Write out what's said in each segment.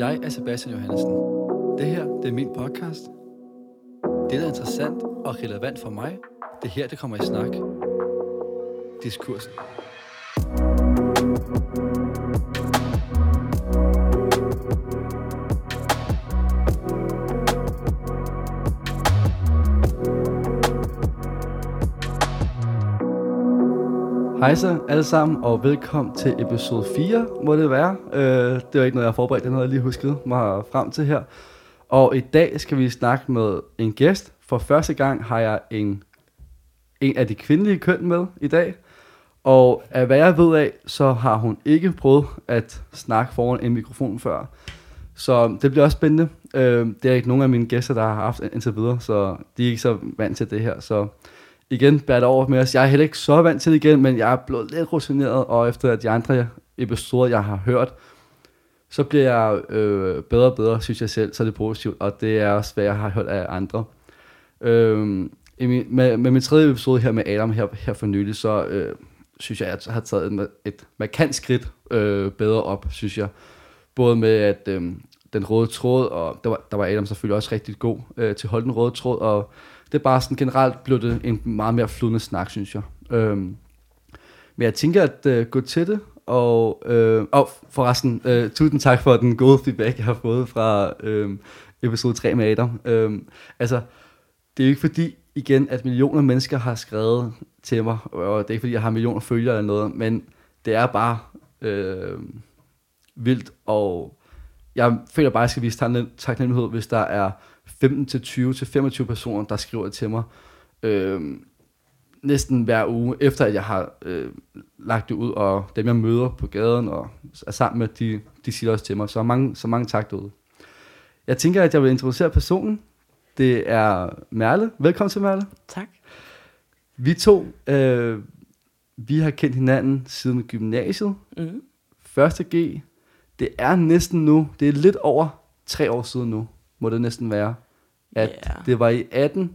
Jeg er Sebastian Johannesen. Det her, det er min podcast. Det, der er interessant og relevant for mig, det er her, det kommer i snak. Diskursen. Hej så alle sammen, og velkommen til episode 4, må det være. Øh, det var ikke noget, jeg har forberedt, det er noget, jeg lige husket mig frem til her. Og i dag skal vi snakke med en gæst. For første gang har jeg en, en af de kvindelige køn med i dag. Og af hvad jeg ved af, så har hun ikke prøvet at snakke foran en mikrofon før. Så det bliver også spændende. Øh, det er ikke nogen af mine gæster, der har haft indtil videre, så de er ikke så vant til det her. Så igen bærer det over med os. Jeg er heller ikke så vant til det igen, men jeg er blevet lidt rutineret, og efter de andre episoder, jeg har hørt, så bliver jeg øh, bedre og bedre, synes jeg selv, så er det positivt, og det er også, hvad jeg har hørt af andre. Øh, i min, med, med min tredje episode her med Adam her, her for nylig, så øh, synes jeg, at jeg har taget et, et markant skridt øh, bedre op, synes jeg. Både med, at øh, den røde tråd, og der var, der var Adam selvfølgelig også rigtig god øh, til at holde den røde tråd, og det er bare sådan generelt blev det en meget mere flydende snak, synes jeg. Øhm, men jeg tænker at øh, gå til det, og, øh, og forresten, øh, tusind tak for den gode feedback, jeg har fået fra øh, episode 3 med Adam. Øh, altså, det er jo ikke fordi, igen, at millioner af mennesker har skrevet til mig, og det er ikke fordi, jeg har millioner følgere eller noget, men det er bare øh, vildt, og jeg føler bare, at jeg skal vise taknemmelighed, hvis der er 15 til 20 til 25 personer, der skriver til mig øh, næsten hver uge, efter at jeg har øh, lagt det ud, og dem jeg møder på gaden og er sammen med, de, de siger også til mig. Så mange, så mange tak derude. Jeg tænker, at jeg vil introducere personen. Det er Merle. Velkommen til Merle. Tak. Vi to, øh, vi har kendt hinanden siden gymnasiet. Mm. Første G. Det er næsten nu, det er lidt over tre år siden nu, må det næsten være at Ja. det var i 18,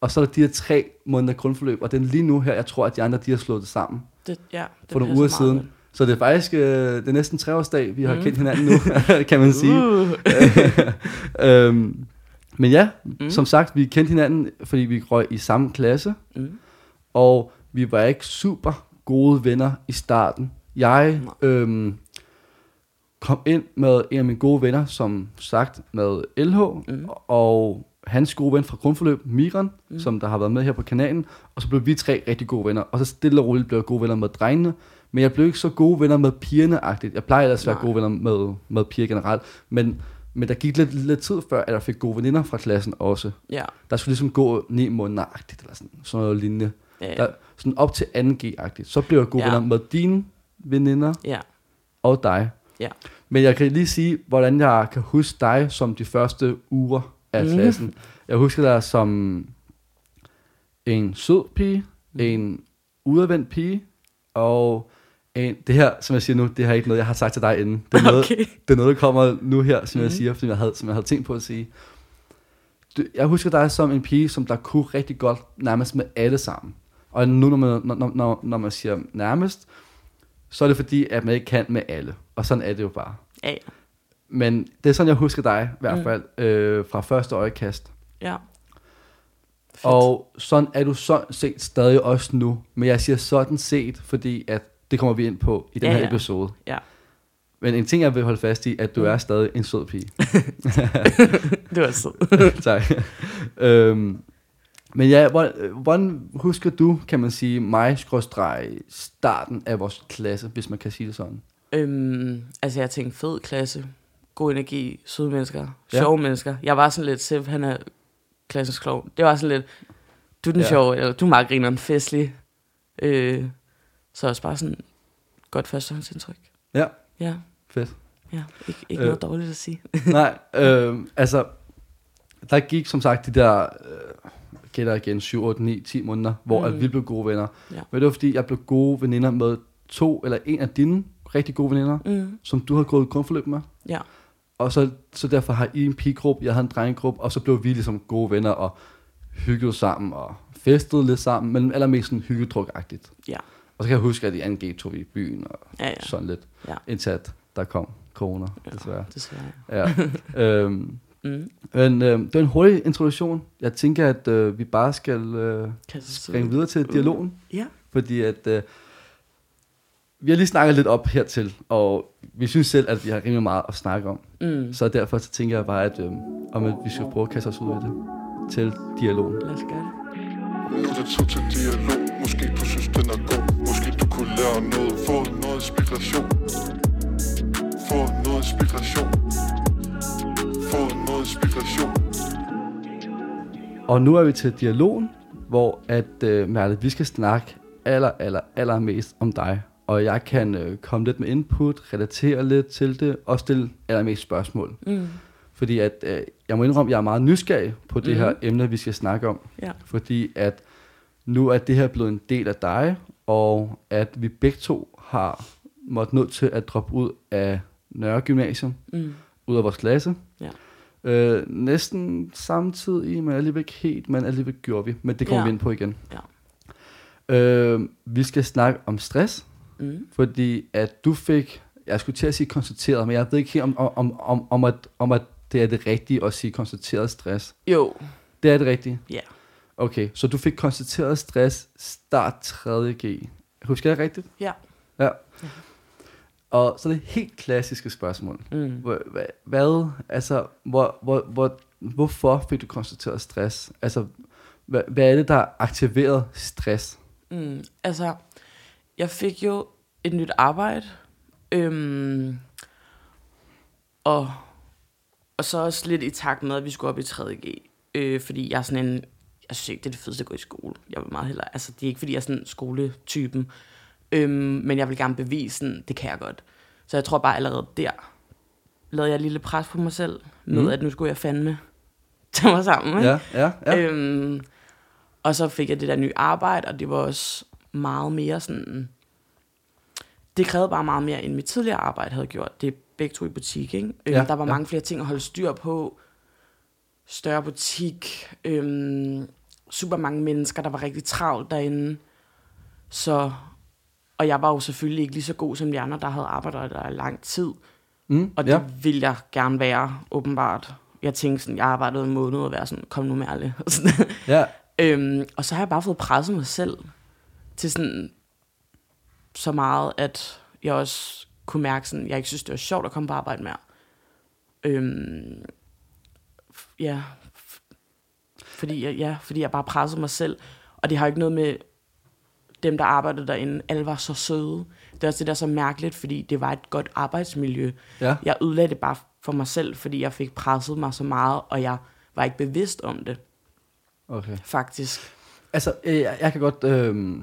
og så er der de her tre måneder grundforløb, og den lige nu her, jeg tror, at de andre, de har slået det sammen Det, ja, det for nogle uger siden. Så det er faktisk, øh, det er næsten treårsdag, vi har Mm. kendt hinanden nu, kan man sige. Uh. øhm, men ja, Mm. som sagt, vi kendte hinanden, fordi vi røg i samme klasse, Mm. og vi var ikke super gode venner i starten. Jeg øhm, kom ind med en af mine gode venner, som sagt med LH, Mm. og hans gode ven fra grundforløb, Miran, Mm. som der har været med her på kanalen, og så blev vi tre rigtig gode venner, og så stille og roligt blev jeg gode venner med drengene, men jeg blev ikke så gode venner med pigerne-agtigt. Jeg plejer ellers at være gode venner med, med piger generelt, men, men der gik lidt, lidt tid før, at jeg fik gode veninder fra klassen også. Ja. Der skulle ligesom gå ni måneder-agtigt, eller sådan, sådan noget lignende. Ja. Der, sådan op til 2G-agtigt. Så blev jeg gode Ja. venner med dine veninder ja. og dig. Ja. Men jeg kan lige sige, hvordan jeg kan huske dig som de første uger af Mhm. klassen. Jeg husker dig som en sød pige, Mhm. en udadvendt pige, og en, det her, som jeg siger nu, det her er ikke noget, jeg har sagt til dig inden. Det er noget, Okay. det er noget, der kommer nu her, som mm. jeg Mhm. siger, som jeg, havde, som jeg havde tænkt på at sige. Jeg husker dig som en pige, som der kunne rigtig godt nærmest med alle sammen. Og nu, når man, når, når, når man siger nærmest, så er det fordi, at man ikke kan med alle. Og sådan er det jo bare. Ja, ja. Men det er sådan, jeg husker dig, i hvert Mm. fald, øh, fra første øjekast. ja. Fedt. Og sådan er du sådan set stadig også nu. Men jeg siger sådan set, fordi at det kommer vi ind på i den Ja, her ja. episode. Ja. Men en ting, jeg vil holde fast i, at du Mm. er stadig en sød pige. Det var sød. tak. øhm, men ja, hvor- hvordan husker du, kan man sige, mig skråstreg starten af vores klasse, hvis man kan sige det sådan? øhm, altså, jeg tænkte fed klasse. God energi, søde mennesker, Ja. sjove mennesker. Jeg var sådan lidt, Sev, han er klassens klog. Det var sådan lidt, du er den ja. sjove, eller du er meget grineren, festlig. Øh, så også bare sådan godt førstehåndsindtryk. Ja, Ja, fedt. ja. Ikke, ikke Øh. noget dårligt at sige. Nej, øh, altså, der gik som sagt de der, øh, gætter igen, 7, 8, 9, 10 måneder, hvor Mm. mm. vi blev gode venner. Ja. Men det var fordi, jeg blev gode veninder med to eller en af dine rigtig gode veninder, Mm. som du har gået grundforløb med. Ja. Og så, så derfor har I en pigegruppe, jeg havde en drengegruppe, og så blev vi ligesom gode venner og hyggede sammen og festede lidt sammen, men allermest sådan hyggedruk-agtigt. Ja. Og så kan jeg huske, at i 2G tog vi i byen og Ja, ja. sådan lidt, Ja. indtil at der kom corona, Ja. desværre. Desværre. Ja. øhm, Mm. men øhm, det var en hurtig introduktion. Jeg tænker, at øh, vi bare skal øh, springe videre til dialogen. Ja. Fordi at øh, vi har lige snakket lidt op hertil, og vi synes selv, at vi har rimelig meget at snakke om. Mm. Så derfor så tænker jeg bare, at, øh, om at vi skal prøve at kaste os ud af det til dialogen. Lad os gøre det. Nu er det tid til dialog Måske du synes den er god Måske du kunne lære noget Få noget inspiration Få noget inspiration Få noget inspiration Og nu er vi til dialogen, hvor at øh, Merle, vi skal snakke aller, aller, aller mest om dig. Og jeg kan øh, komme lidt med input, relatere lidt til det, og stille allermest spørgsmål. Mm. Fordi at, øh, jeg må indrømme, at jeg er meget nysgerrig på det Mhm. her emne, vi skal snakke om. Ja. Fordi at nu er det her blevet en del af dig, og at vi begge to har måttet nødt til at droppe ud af Nørre Gymnasium, Mm. Ud af vores klasse. Ja. Øh, næsten samtidig, men alligevel ikke helt, men alligevel gjorde vi. Men det kommer Ja. vi ind på igen. Ja. Øh, vi skal snakke om stress, Mm. fordi at du fik, jeg skulle til at sige konstateret, men jeg ved ikke helt om, om, om, om, at, om at det er det rigtige at sige konstateret stress. Jo. Det er det rigtige? Ja. Okay, så du fik konstateret stress start 3.G. Husker jeg rigtigt? Ja. Ja. Og så det helt klassiske spørgsmål. Mm. Hvad, hvad altså, hvor, hvor, hvor, hvorfor fik du konstateret stress? Altså, hvad, hvad er det, der aktiverede stress? Mm. Altså, jeg fik jo et nyt arbejde. Øhm, og, og så også lidt i takt med, at vi skulle op i 3.G. Øh, fordi jeg er sådan en... Jeg synes ikke, det er det fedeste at gå i skole. Jeg vil meget hellere... Altså, det er ikke, fordi jeg er sådan skoletypen. Øhm, men jeg vil gerne bevise, sådan, det kan jeg godt. Så jeg tror bare allerede der, lavede jeg et lille pres på mig selv, med Mm. at nu skulle jeg fandme tage mig sammen. Ikke? Ja, ja, ja. Øhm, og så fik jeg det der nye arbejde, og det var også meget mere sådan... Det krævede bare meget mere, end mit tidligere arbejde havde gjort. Det er begge to i butik, ikke? Øhm, Ja, der var ja. mange flere ting at holde styr på. Større butik. Øhm, super mange mennesker, der var rigtig travlt derinde. Så... Og jeg var jo selvfølgelig ikke lige så god som de andre, der havde arbejdet der i lang tid. Mm, Og det ja. ville jeg gerne være, åbenbart. Jeg tænkte sådan, jeg arbejdede en måned og være sådan, kom nu med alle. Ja. Øhm, og så har jeg bare fået presset mig selv til sådan så meget, at jeg også kunne mærke, sådan, jeg ikke synes, det var sjovt at komme på arbejde mere. Øhm, ja, fordi jeg, ja, fordi jeg bare pressede mig selv. Og det har ikke noget med dem, der arbejdede derinde. Alle var så søde. Det er også det, der er så mærkeligt, fordi det var et godt arbejdsmiljø. ja. Jeg ødelagde det bare for mig selv, fordi jeg fik presset mig så meget, og jeg var ikke bevidst om det, Okay. faktisk. Altså, øh, jeg, jeg kan godt... Øh,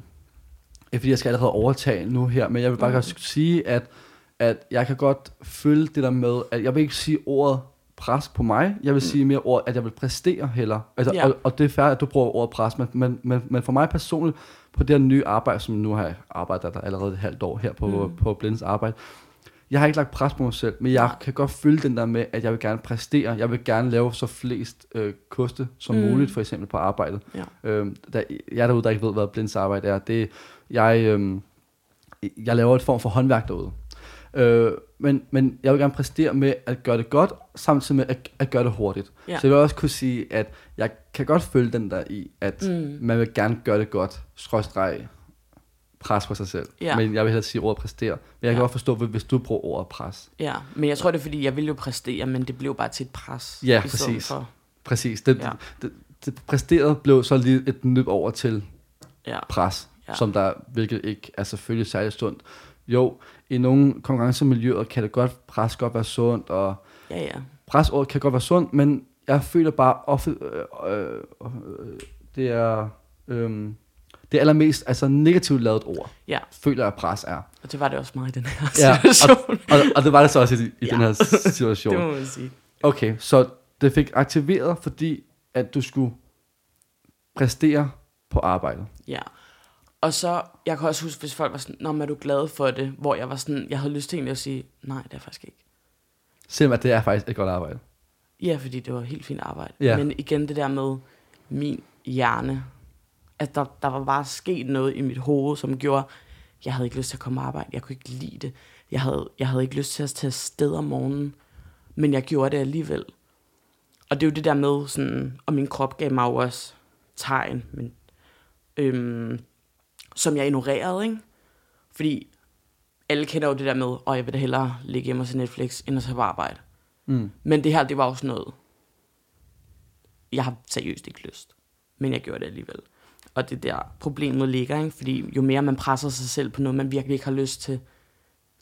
fordi jeg skal allerede overtage nu her, men jeg vil bare Mm. godt sige, at, at jeg kan godt føle det der med, at jeg vil ikke sige ordet pres på mig, jeg vil sige mere ord, at jeg vil præstere heller. Altså, Ja. og, og det er fair, at du bruger ordet pres, men, men, men, men for mig personligt, på det her nye arbejde, som nu har jeg arbejdet der allerede et halvt år her på, Mm. på Blinds arbejde, jeg har ikke lagt pres på mig selv, men jeg kan godt føle den der med, at jeg vil gerne præstere. Jeg vil gerne lave så flest øh, koste som Mm. muligt, for eksempel på arbejdet. Ja. Øhm, der, jeg derude, der ikke ved, hvad Blinds arbejde er, det jeg, øhm, jeg laver et form for håndværk derude. Øh, men, men jeg vil gerne præstere med at gøre det godt, samtidig med at, at gøre det hurtigt. Ja. Så jeg vil også kunne sige, at jeg kan godt følge den der i, at Mm. man vil gerne gøre det godt, skråstreg, pres på sig selv. Ja. Men jeg vil hellere sige ordet præstere. Men jeg kan Ja. godt forstå, hvis du bruger ordet pres. Ja, men jeg tror, det er, fordi jeg ville jo præstere, men det blev bare til et pres. Ja, præcis. For, Præcis. Det, Ja. det, det, præsteret blev så lige et nøb over til ja, pres, ja. som der, hvilket ikke er selvfølgelig særlig sundt. Jo, i nogle konkurrencemiljøer kan det godt, pres godt være sundt, og ja, ja. presordet kan godt være sundt, men jeg føler bare ofte, øh, øh, øh, det er øh, det er allermest altså negativt lavet ord, Ja, føler jeg, pres er. og det var det også meget i den her Ja, situation. Og, og det var det så også i, i Ja. den her det situation. må man sige. Okay, så det fik aktiveret, fordi at du skulle præstere på arbejdet. Ja. Og så, jeg kan også huske, hvis folk var sådan, Nå, men er du glad for det? Hvor jeg var sådan, jeg havde lyst til egentlig at sige, nej, det er faktisk ikke. Selvom at det er faktisk et godt arbejde. Ja, fordi det var helt fint arbejde. Ja. Men igen det der med min hjerne. At der, der var bare sket noget i mit hoved, som gjorde, jeg havde ikke lyst til at komme arbejde. Jeg kunne ikke lide det. jeg havde, jeg havde ikke lyst til at tage afsted om morgenen, men jeg gjorde det alligevel. Og det er jo det der med, sådan, og min krop gav mig jo også tegn, men, øhm, som jeg ignorerede, ikke? Fordi alle kender jo det der med, og jeg vil da hellere ligge hjemme og se Netflix, end at tage på arbejde. Mm. Men det her, det var jo sådan noget, jeg har seriøst ikke lyst. Men jeg gjorde det alligevel. Og det er der problemet ligger, ikke? fordi jo mere man presser sig selv på noget, man virkelig ikke har lyst til,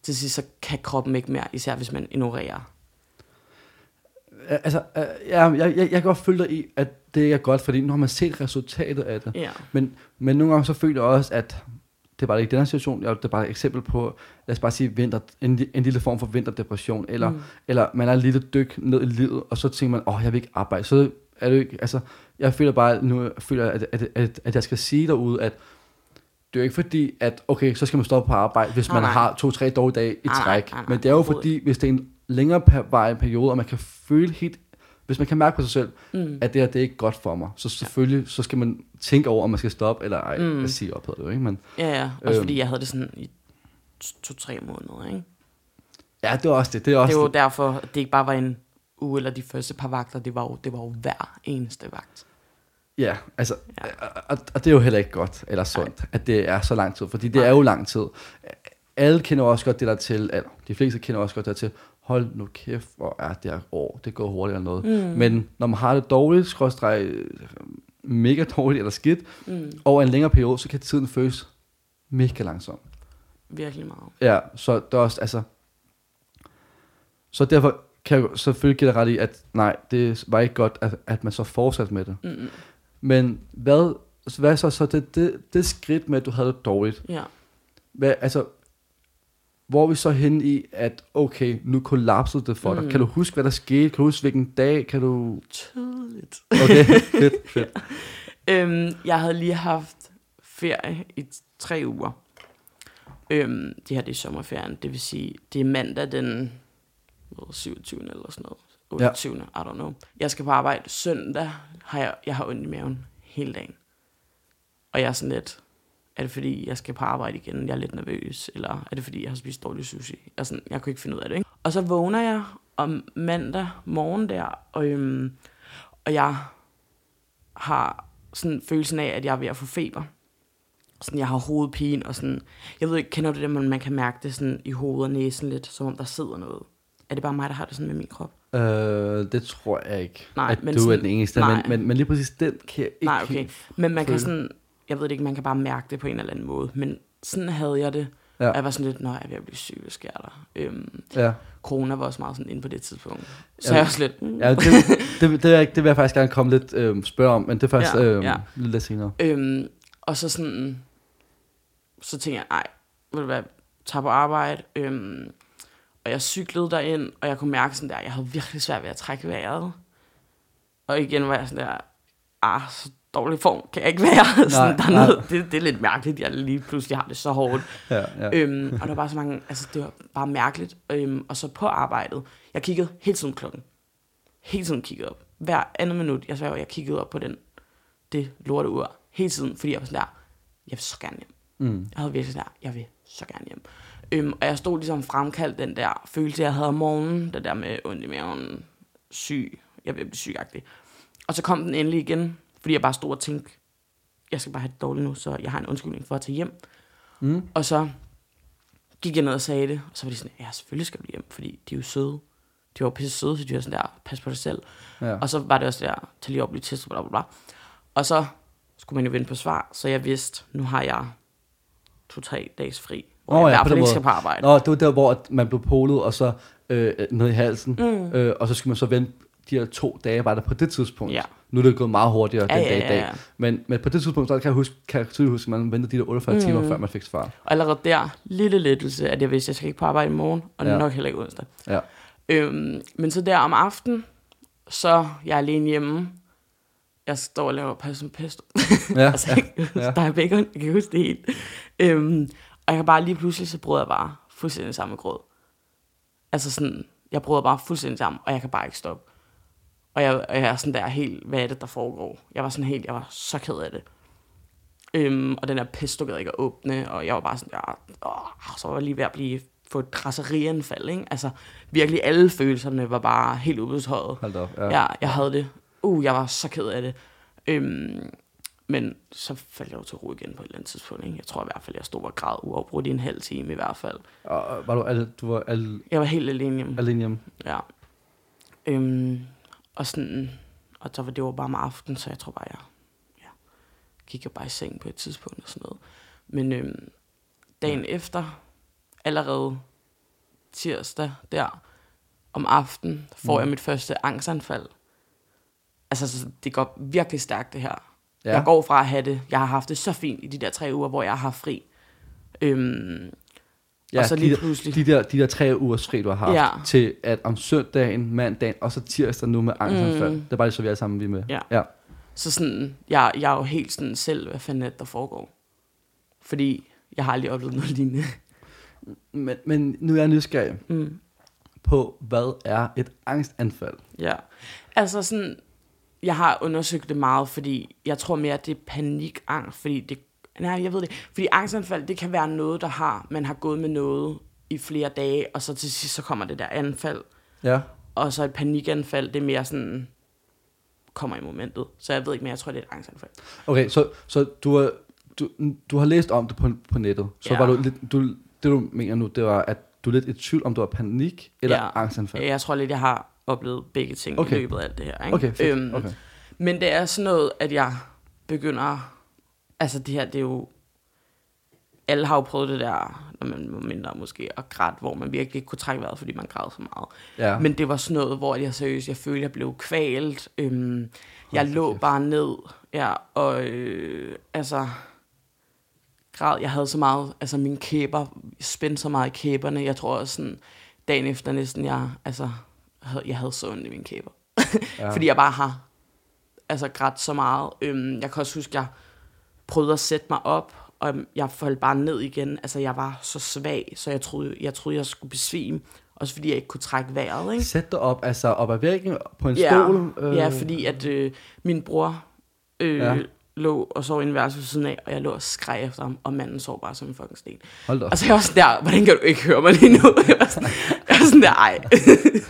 til sidst så kan kroppen ikke mere, især hvis man ignorerer. Altså, ja, jeg, jeg, jeg kan godt følge dig i, at det er godt, fordi nu har man set resultatet af det. Ja. Men, men nogle gange så føler jeg også, at det er bare ikke den her situation, jeg, det er bare et eksempel på, lad os bare sige, vinter, en, en lille form for vinterdepression, eller, mm. eller man er et lille dyk ned i livet, og så tænker man, åh, oh, jeg vil ikke arbejde. Så er det ikke, altså, jeg føler bare, nu føler, at, at, at, at jeg skal sige derude, at det er jo ikke fordi, at okay, så skal man stoppe på arbejde, hvis man nej. har to-tre dårlige dage i Nej, træk. nej, nej, Men det er jo fordi, hvis det er en længere per- periode, og man kan føle helt, hvis man kan mærke på sig selv, Mm. at det her, det er ikke godt for mig, så selvfølgelig, så skal man tænke over, om man skal stoppe, eller ej, mm. jeg siger op, hedder det jo, ikke? Men, Ja, ja. Også Øhm. fordi jeg havde det sådan i to-tre måneder, ikke? ja, det er også det. Det er også Det jo det. derfor, at det ikke bare var en uge eller de første par vagter, det var jo, det var jo hver eneste vagt. Ja, altså, Ja. ja. Og, og det er jo heller ikke godt eller sundt, Nej. at det er så lang tid, fordi det Nej. er jo lang tid. Alle kender også godt det der til, eller de fleste kender også godt det der til, hold nu kæft, hvor er det her år, det går hurtigt eller noget. Mm. Men når man har det dårligt, skråstreg, øh, mega dårligt eller skidt, Mm. over en længere periode, så kan tiden føles mega langsom. Virkelig meget. Ja, så det er også, altså, så derfor kan jeg selvfølgelig give dig ret i, at nej, det var ikke godt, at, at man så fortsatte med det. Mm-mm. Men hvad, hvad så, så det, det, det skridt med, at du havde det dårligt, Ja. hvad, altså, hvor er vi så henne i, at okay, nu kollapsede det for dig? Mm. Kan du huske, hvad der skete? Kan du huske, hvilken dag? Kan du... Tydeligt. Okay, fedt, fedt. Øhm, jeg havde lige haft ferie i tre uger. Øhm, det her det er sommerferien, det vil sige, det er mandag den hvad, 27. eller sådan noget. 28. Ja. I don't know. Jeg skal på arbejde søndag, har jeg, jeg har ondt i maven hele dagen. Og jeg er sådan lidt, er det fordi, jeg skal på arbejde igen, jeg er lidt nervøs, eller er det fordi, jeg har spist dårlig sushi? Jeg, er sådan, jeg kunne ikke finde ud af det, ikke? Og så vågner jeg om mandag morgen der, og, øhm, og jeg har sådan følelsen af, at jeg er ved at få feber. Sådan, jeg har hovedpine, og sådan, jeg ved ikke, kender du det, men man kan mærke det sådan i hovedet og næsen lidt, som om der sidder noget. Er det bare mig, der har det sådan med min krop? Øh, det tror jeg ikke, Nej, at men du er sådan- den eneste. nej. Men, men, men lige præcis den kan jeg ikke Nej, okay. Men man kan sådan, jeg ved det ikke, man kan bare mærke det på en eller anden måde. Men sådan havde jeg det. Ja. Og jeg var sådan lidt, nå, jeg er ved at blive syg, hvad sker der? Øhm, Ja. corona var også meget sådan inde på det tidspunkt. Så Ja. jeg også lidt, mm. Ja, det, det, det, vil jeg, det vil jeg faktisk gerne komme lidt øh, spørge om, men det er først Ja, øh, ja. lidt, senere. Øhm, og så sådan, så tænkte jeg, nej, ved du hvad, tager på arbejde. Øhm, og jeg cyklede derind, og jeg kunne mærke sådan der, jeg havde virkelig svært ved at trække vejret. Og igen var jeg sådan der, ah, så dårlig form kan jeg ikke være. sådan, der er nej. det, det er lidt mærkeligt, jeg lige pludselig har det så hårdt. Ja, ja. Øhm, og der var bare så mange, altså det var bare mærkeligt. Øhm, og så på arbejdet, jeg kiggede hele tiden klokken. Hele tiden kiggede op. Hver andet minut, jeg svær, jeg kiggede op på den, det lorte ur. Hele tiden, fordi jeg var sådan der, jeg vil så gerne hjem. Mm. Jeg havde virkelig sådan der, jeg vil så gerne hjem. Øhm, og jeg stod ligesom fremkaldt den der følelse, jeg havde om morgenen, det der med ondt i maven, syg, jeg blive sygagtig. Og så kom den endelig igen, fordi jeg bare stod og tænkte, jeg skal bare have det dårligt nu, så jeg har en undskyldning for at tage hjem. Mm. Og så gik jeg ned og sagde det, og så var de sådan, ja, selvfølgelig skal du hjem, fordi de er jo søde. De var jo pisse søde, så de var sådan der, pas på dig selv. Ja. Og så var det også der, tag lige op, blive testet, bla bla bla. Og så skulle man jo vente på svar, så jeg vidste, nu har jeg to-tre dages fri, hvor oh, jeg ja, i hvert fald ikke skal på arbejde. Nå, det var der, hvor man blev polet, og så øh, ned i halsen, mm. øh, og så skulle man så vente de her to dage, var der på det tidspunkt. Ja. Nu er det gået meget hurtigere Ja, den ja, dag i ja, dag. ja. Men, men på det tidspunkt, så kan jeg, huske, kan jeg tydeligt huske, at man ventede de der 48 mm. timer, før man fik svar. Og allerede der, lille lettelse, at jeg vidste, at jeg skal ikke på arbejde i morgen, og Ja. ja. nok heller ikke onsdag. Ja. Øhm, men så der om aftenen, så jeg er alene hjemme. Jeg står og laver passion pesto. Ja, altså, ja, ja, ja. der er bacon, jeg kan huske det helt. Øhm, og jeg kan bare lige pludselig, så bryder jeg bare fuldstændig sammen med gråd. Altså sådan, jeg bryder bare fuldstændig sammen, og jeg kan bare ikke stoppe. Og jeg, og jeg er sådan der helt, hvad er det, der foregår? Jeg var sådan helt, jeg var så ked af det. Øhm, og den der pesto gad ikke at åbne, og jeg var bare sådan der, åh, så var jeg lige ved at blive få et raserianfald, ikke? Altså, virkelig alle følelserne var bare helt tøjet. Hold op. Ja. ja, jeg havde det. Uh, jeg var så ked af det. Øhm, men så faldt jeg jo til ro igen på et eller andet tidspunkt. Ikke? Jeg tror i hvert fald, jeg stod og græd uafbrudt i en halv time i hvert fald. Og var du, alle, du var alle, Jeg var helt alene hjemme. alene hjemme? Ja. Øhm, og sådan, og så var det var bare om aftenen, så jeg tror bare, jeg ja, gik jo bare i seng på et tidspunkt og sådan noget. Men øhm, dagen ja. efter, allerede tirsdag der, om aftenen, får Mm. jeg mit første angstanfald. Altså, så det går virkelig stærkt, det her. Ja. Jeg går fra at have det, jeg har haft det så fint i de der tre uger, hvor jeg har fri. Øhm, Ja, og så de lige der- pludselig... De der, de der tre ugers fri, du har haft, Ja. til at om søndagen, mandagen, og så tirsdag nu med angstanfald. Mm. Det er bare så vi alle sammen vi er med. Ja. ja. Så sådan, jeg, jeg er jo helt sådan selv, hvad fanden er det, der foregår. Fordi jeg har aldrig oplevet noget lignende. Men, men nu er jeg nysgerrig Mm. på, hvad er et angstanfald? Ja. Altså sådan, jeg har undersøgt det meget, fordi jeg tror mere, at det er panikangst, fordi det, nej, jeg ved det, fordi angstanfald, det kan være noget, der har, man har gået med noget i flere dage, og så til sidst, så kommer det der anfald, Ja. og så et panikanfald, det er mere sådan, kommer i momentet. Så jeg ved ikke mere, jeg tror, det er et angstanfald. Okay, så, så du, har, du, du har læst om det på, på nettet. Så Ja. var du lidt, du, det du mener nu, det var, at du er lidt i tvivl, om du har panik eller Ja. angstanfald. Jeg tror lidt, jeg har oplevet begge ting Okay. i løbet af alt det her. Ikke? Okay, fedt. okay. Men det er sådan noget, at jeg begynder... Altså det her, det er jo... Alle har jo prøvet det der, når man var mindre måske, og grædt, hvor man virkelig ikke kunne trække vejret, fordi man græd så meget. Ja. Men det var sådan noget, hvor jeg seriøst, jeg følte, jeg blev kvalt. Øhm, jeg lå kæft. bare ned, ja, og øh, altså, græd, jeg havde så meget, altså mine kæber, spændte så meget i kæberne, jeg tror også sådan, dagen efter næsten, jeg, altså, havde, jeg havde så ondt i mine kæber. Ja. Fordi jeg bare har, altså grædt så meget. Øhm, jeg kan også huske, jeg prøvede at sætte mig op, og jeg faldt bare ned igen. Altså, jeg var så svag, så jeg troede, jeg troede, jeg skulle besvime. Også fordi jeg ikke kunne trække vejret, ikke? Sæt dig op, altså op ad væggen på en Ja. stol. Øh. Ja, fordi at øh, min bror øh, Ja. lå og sov i en værelse ved siden af, og jeg lå og skreg efter ham, og manden sov bare som en fucking sten. Hold da. Og så er jeg også der, hvordan kan du ikke høre mig lige nu? Jeg var sådan, jeg var sådan der, ej.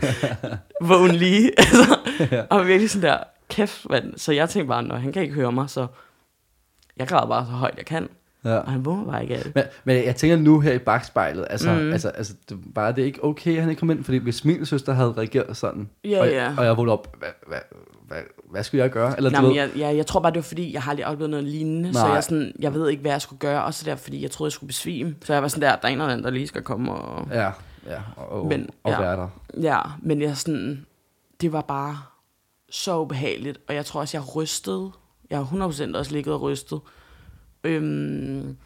Vågn lige. Altså, og virkelig sådan der, kæft, mand. Så jeg tænkte bare, når han kan ikke høre mig, så jeg græder bare så højt jeg kan. Ja. Og han vågner bare ikke af det. Men, men jeg tænker nu her i bagspejlet, altså, mm. Altså, altså det, var det ikke okay, at han ikke kom ind? Fordi hvis min søster havde reageret sådan, Ja, og, ja. og jeg vågnede op, hvad, hvad, hvad, hvad skulle jeg gøre? Eller, Nej, du ved, jeg, jeg, jeg tror bare, det var fordi, jeg har aldrig oplevet noget lignende, så Nej. jeg, sådan, jeg ved ikke, hvad jeg skulle gøre, også der, fordi jeg troede, jeg skulle besvime. Så jeg var sådan der, der er en eller anden, der lige skal komme og... Ja, ja, og, og, Men, og ja. være der. Ja, men jeg sådan, det var bare så ubehageligt, og jeg tror også, jeg rystede. Jeg har 100% også ligget og rystet. Øhm,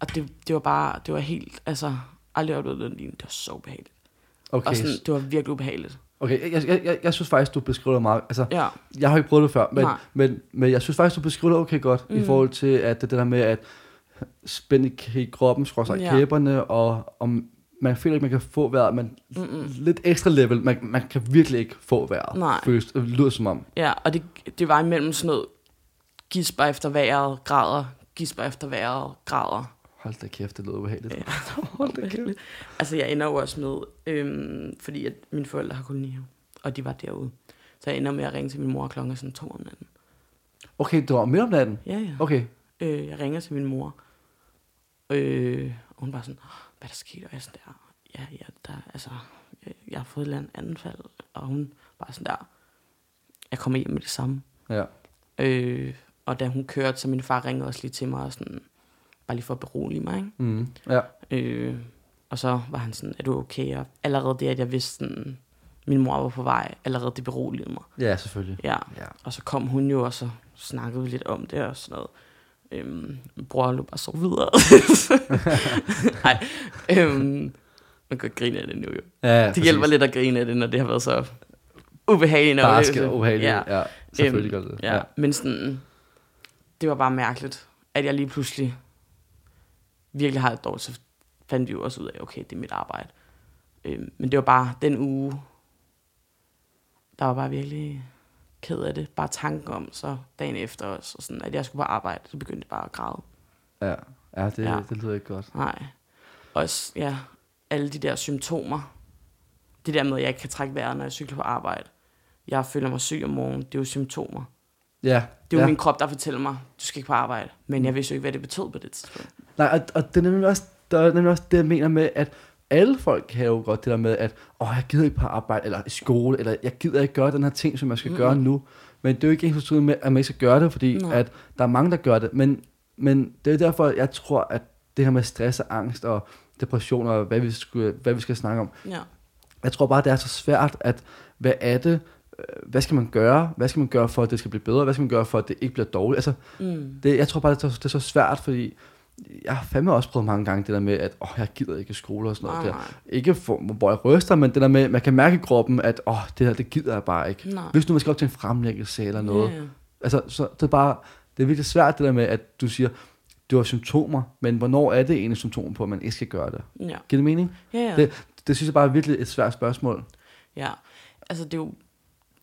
og det, det var bare, det var helt, altså, aldrig oplevet noget lignende. Det var så ubehageligt. Okay. Og sådan, det var virkelig ubehageligt. okay jeg, jeg, jeg, jeg synes faktisk, du beskriver det meget. Altså, Ja, jeg har ikke prøvet det før, men, Nej. men, men jeg synes faktisk, du beskriver det okay godt, mm. i forhold til at det der med at spænde i, i kroppen, skrås Ja. kæberne, og om man føler ikke, man kan få vejret, men Mm-mm. lidt ekstra level, man, man kan virkelig ikke få vejret. Nej. Føles, det lyder som om. ja og det, det var imellem sådan noget, gisper efter vejret, græder, gisper efter vejret, græder. Hold da kæft, det lyder ubehageligt. Ja, hold da kæft. Altså, jeg ender jo også med, øhm, fordi at mine forældre har kolonihave, og de var derude. Så jeg ender med at ringe til min mor klokken sådan to om natten. Okay, det var midt om natten. Ja, ja. Okay. Øh, jeg ringer til min mor, øh, og hun bare sådan, hvad er der sket? Og jeg sådan der, ja, ja, der, altså, jeg, jeg har fået et eller andet anfald. Og hun bare sådan der, jeg kommer hjem med det samme. Ja. Øh, og da hun kørte, så min far ringede også lige til mig, og sådan, bare lige for at berolige mig, ikke? Mm. Ja. Øh, og så var han sådan, er du okay? Og allerede det, at jeg vidste, sådan, min mor var på vej, allerede det beroligede mig. Ja, selvfølgelig. Ja. Ja. Og så kom hun jo, og så snakkede vi lidt om det og sådan noget. Øhm, bror lå bare så videre. Nej. Øhm, man kan grine af det nu jo. Ja, Det hjælper lidt at grine af det, når det har været så ubehageligt. og ubehageligt. Ja. Ja. ja. Selvfølgelig Øhm, gør det. Ja. ja. Men sådan, det var bare mærkeligt, at jeg lige pludselig virkelig har et dårligt, så fandt vi jo også ud af, okay, det er mit arbejde. Øhm, men det var bare den uge, der var bare virkelig ked af det. Bare tanken om, så dagen efter også, og sådan, at jeg skulle på arbejde, så begyndte jeg bare at græde. Ja, ja, det, Ja. det lyder ikke godt. Nej. Også, ja, alle de der symptomer. Det der med, at jeg ikke kan trække vejret, når jeg cykler på arbejde. Jeg føler mig syg om morgenen. Det er jo symptomer. Ja. Det er jo ja. min krop, der fortæller mig, du skal ikke på arbejde. Men jeg vidste jo ikke, hvad det betød på det tidspunkt. Nej, og, og det er nemlig også, der er nemlig også det, jeg mener med, at alle folk kan jo godt det der med, at åh, jeg gider ikke på arbejde, eller i skole, eller jeg gider ikke gøre den her ting, som jeg skal mm. gøre nu. Men det er jo ikke ens med, at man ikke skal gøre det, fordi Nej. at der er mange, der gør det. Men, men det er derfor, jeg tror, at det her med stress og angst og depression og hvad vi, skulle, hvad vi skal snakke om, Ja. jeg tror bare, det er så svært, at hvad er det, øh, hvad skal man gøre? Hvad skal man gøre for, at det skal blive bedre? Hvad skal man gøre for, at det ikke bliver dårligt? Altså, Mm. det, jeg tror bare, det er, så- det er så svært, fordi jeg har fandme også prøvet mange gange det der med, at åh, jeg gider ikke skole og sådan noget Nej, der. nej. Ikke for, hvor jeg ryster, men det der med, man kan mærke i kroppen, at åh, det her, det gider jeg bare ikke. Nej. Hvis nu man skal op til en fremlæggelse eller noget. Ja. Altså, så det er bare, det er virkelig svært det der med, at du siger, du har symptomer, men hvornår er det egentlig symptomer på, at man ikke skal gøre det? Ja. Giver det mening? Ja, ja. Det, det synes jeg bare er virkelig et svært spørgsmål. ja. Altså, det er jo...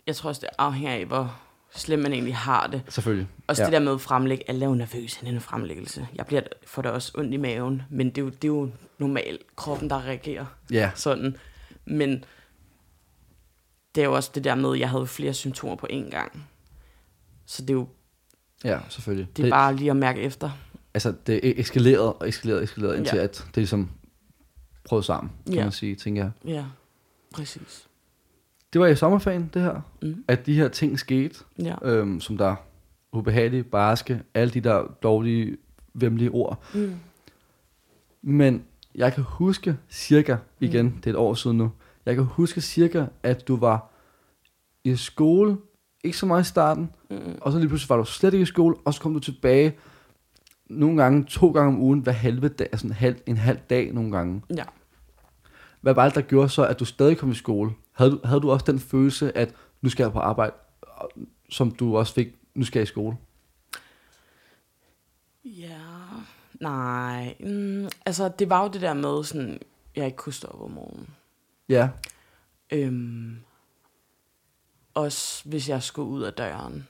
Jeg tror også, det afhænger af, hvor slemt man egentlig har det. Selvfølgelig. Også Ja. det der med at fremlægge. Alle er jo nervøse i en fremlæggelse. Jeg bliver, får da også ondt i maven. Men det er jo, det er jo normalt kroppen, der reagerer Ja, sådan. Men det er jo også det der med, at jeg havde flere symptomer på én gang. Så det er jo ja, selvfølgelig. det er bare lige at mærke efter. altså, det er eskaleret og eskaleret og eskaleret, indtil Ja. at det er ligesom prøvet sammen, kan Ja. man sige, tænker jeg. Ja, præcis. Det var i sommerferien, det her, Mm. at de her ting skete, Ja. øhm, som der er ubehagelige, barske, alle de der dårlige, vemmelige ord. Mm. Men jeg kan huske cirka, igen, Mm. det er et år siden nu, jeg kan huske cirka, at du var i skole, ikke så meget i starten, Mm. og så lige pludselig var du slet ikke i skole, og så kom du tilbage nogle gange, to gange om ugen, hver halve dag, altså en halv, en halv dag nogle gange. Ja. Hvad var det, der gjorde så, at du stadig kom i skole? Havde du, havde du også den følelse, at nu skal jeg på arbejde, som du også fik, nu skal jeg i skole? Ja, nej. Mm, altså, det var jo det der med, sådan, jeg ikke kunne stå op om morgenen. Ja, Øhm, også hvis jeg skulle ud af døren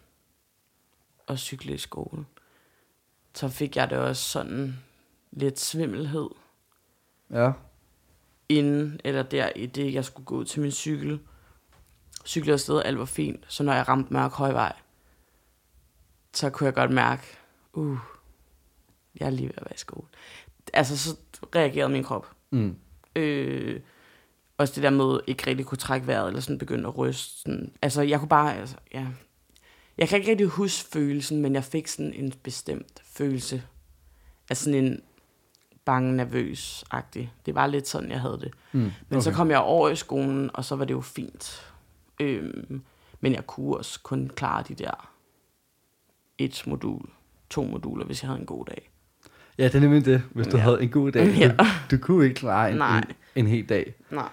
og cykle i skole, så fik jeg det også sådan lidt svimmelhed ja, inden eller der i det, jeg skulle gå ud til min cykel. Cyklede afsted, alt var fint. Så når jeg ramte mørk højvej, så kunne jeg godt mærke, uh, jeg er lige ved at være i skole. Altså, så reagerede min krop. mm. Øh, også det der med ikke rigtig kunne trække vejret, eller sådan begynde at ryste. Sådan. Altså, jeg kunne bare, altså, ja. Jeg kan ikke rigtig huske følelsen, men jeg fik sådan en bestemt følelse af sådan en bange, nervøs-agtig. Det var lidt sådan, jeg havde det. Mm. Men okay. så kom jeg over i skolen, og så var det jo fint. Øhm, men jeg kunne også kun klare de der et modul, to moduler, hvis jeg havde en god dag. Ja, det er nemlig det, hvis du Ja. havde en god dag. Ja. Du, du kunne ikke klare en, Nej. en, en hel dag. Nej.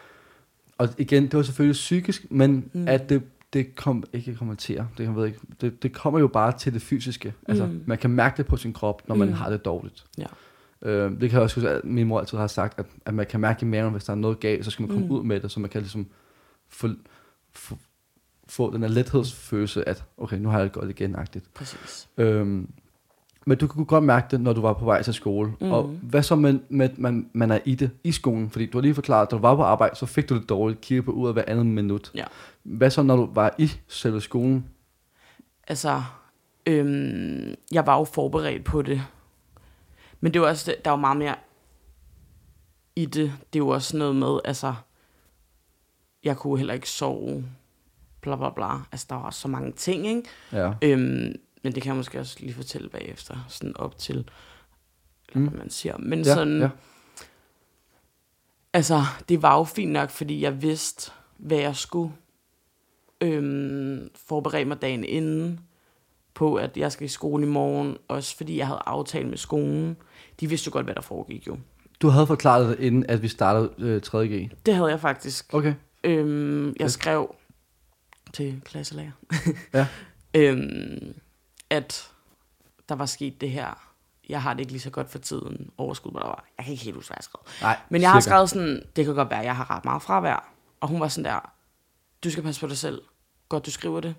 Og igen, det var selvfølgelig psykisk, men mm. At det, det kom, ikke kommentere, det, jeg ved ikke, det, det kommer jo bare til det fysiske. Altså, Mm. man kan mærke det på sin krop, når man Mm. har det dårligt. Ja. Øh, det kan jeg også huske, at min mor altid har sagt, at, at man kan mærke i maven, hvis der er noget galt, så skal man komme Mm. ud med det, så man kan ligesom få, få, få den der lethedsfølelse, at okay, nu har jeg det godt igen, agtigt. Præcis. Øhm, men du kunne godt mærke det, når du var på vej til skole. Mm. Og hvad så med, med at man, man er i det i skolen? Fordi du har lige forklaret, at da du var på arbejde, så fik du det dårligt, kigge på ud af hver andet minut. Ja. Hvad så, når du var i selve skolen? Altså, øhm, jeg var jo forberedt på det. Men det var også, det- der var meget mere i det. Det er jo også noget med, altså, jeg kunne heller ikke sove, bla bla bla. Altså, der var så mange ting, ikke? Ja. Øhm, men det kan jeg måske også lige fortælle bagefter, sådan op til, Mm. hvad man siger. Men Ja, sådan, ja. altså, det var jo fint nok, fordi jeg vidste, hvad jeg skulle øhm, forberede mig dagen inden på, at jeg skal i skole i morgen. Også fordi jeg havde aftalt med skolen. De vidste jo godt, hvad der foregik jo. Du havde forklaret det, inden at vi startede øh, 3.G. Det havde jeg faktisk. Okay. Øhm, jeg Fedt. skrev til klasselærer, Ja. øhm, at der var sket det her. Jeg har det ikke lige så godt for tiden. Overskud, der var. Jeg kan ikke helt huske, hvad jeg skrev. Nej, Men jeg har cirka. skrevet sådan, det kan godt være, at jeg har ret meget fravær. Og hun var sådan der, du skal passe på dig selv. Godt, du skriver det.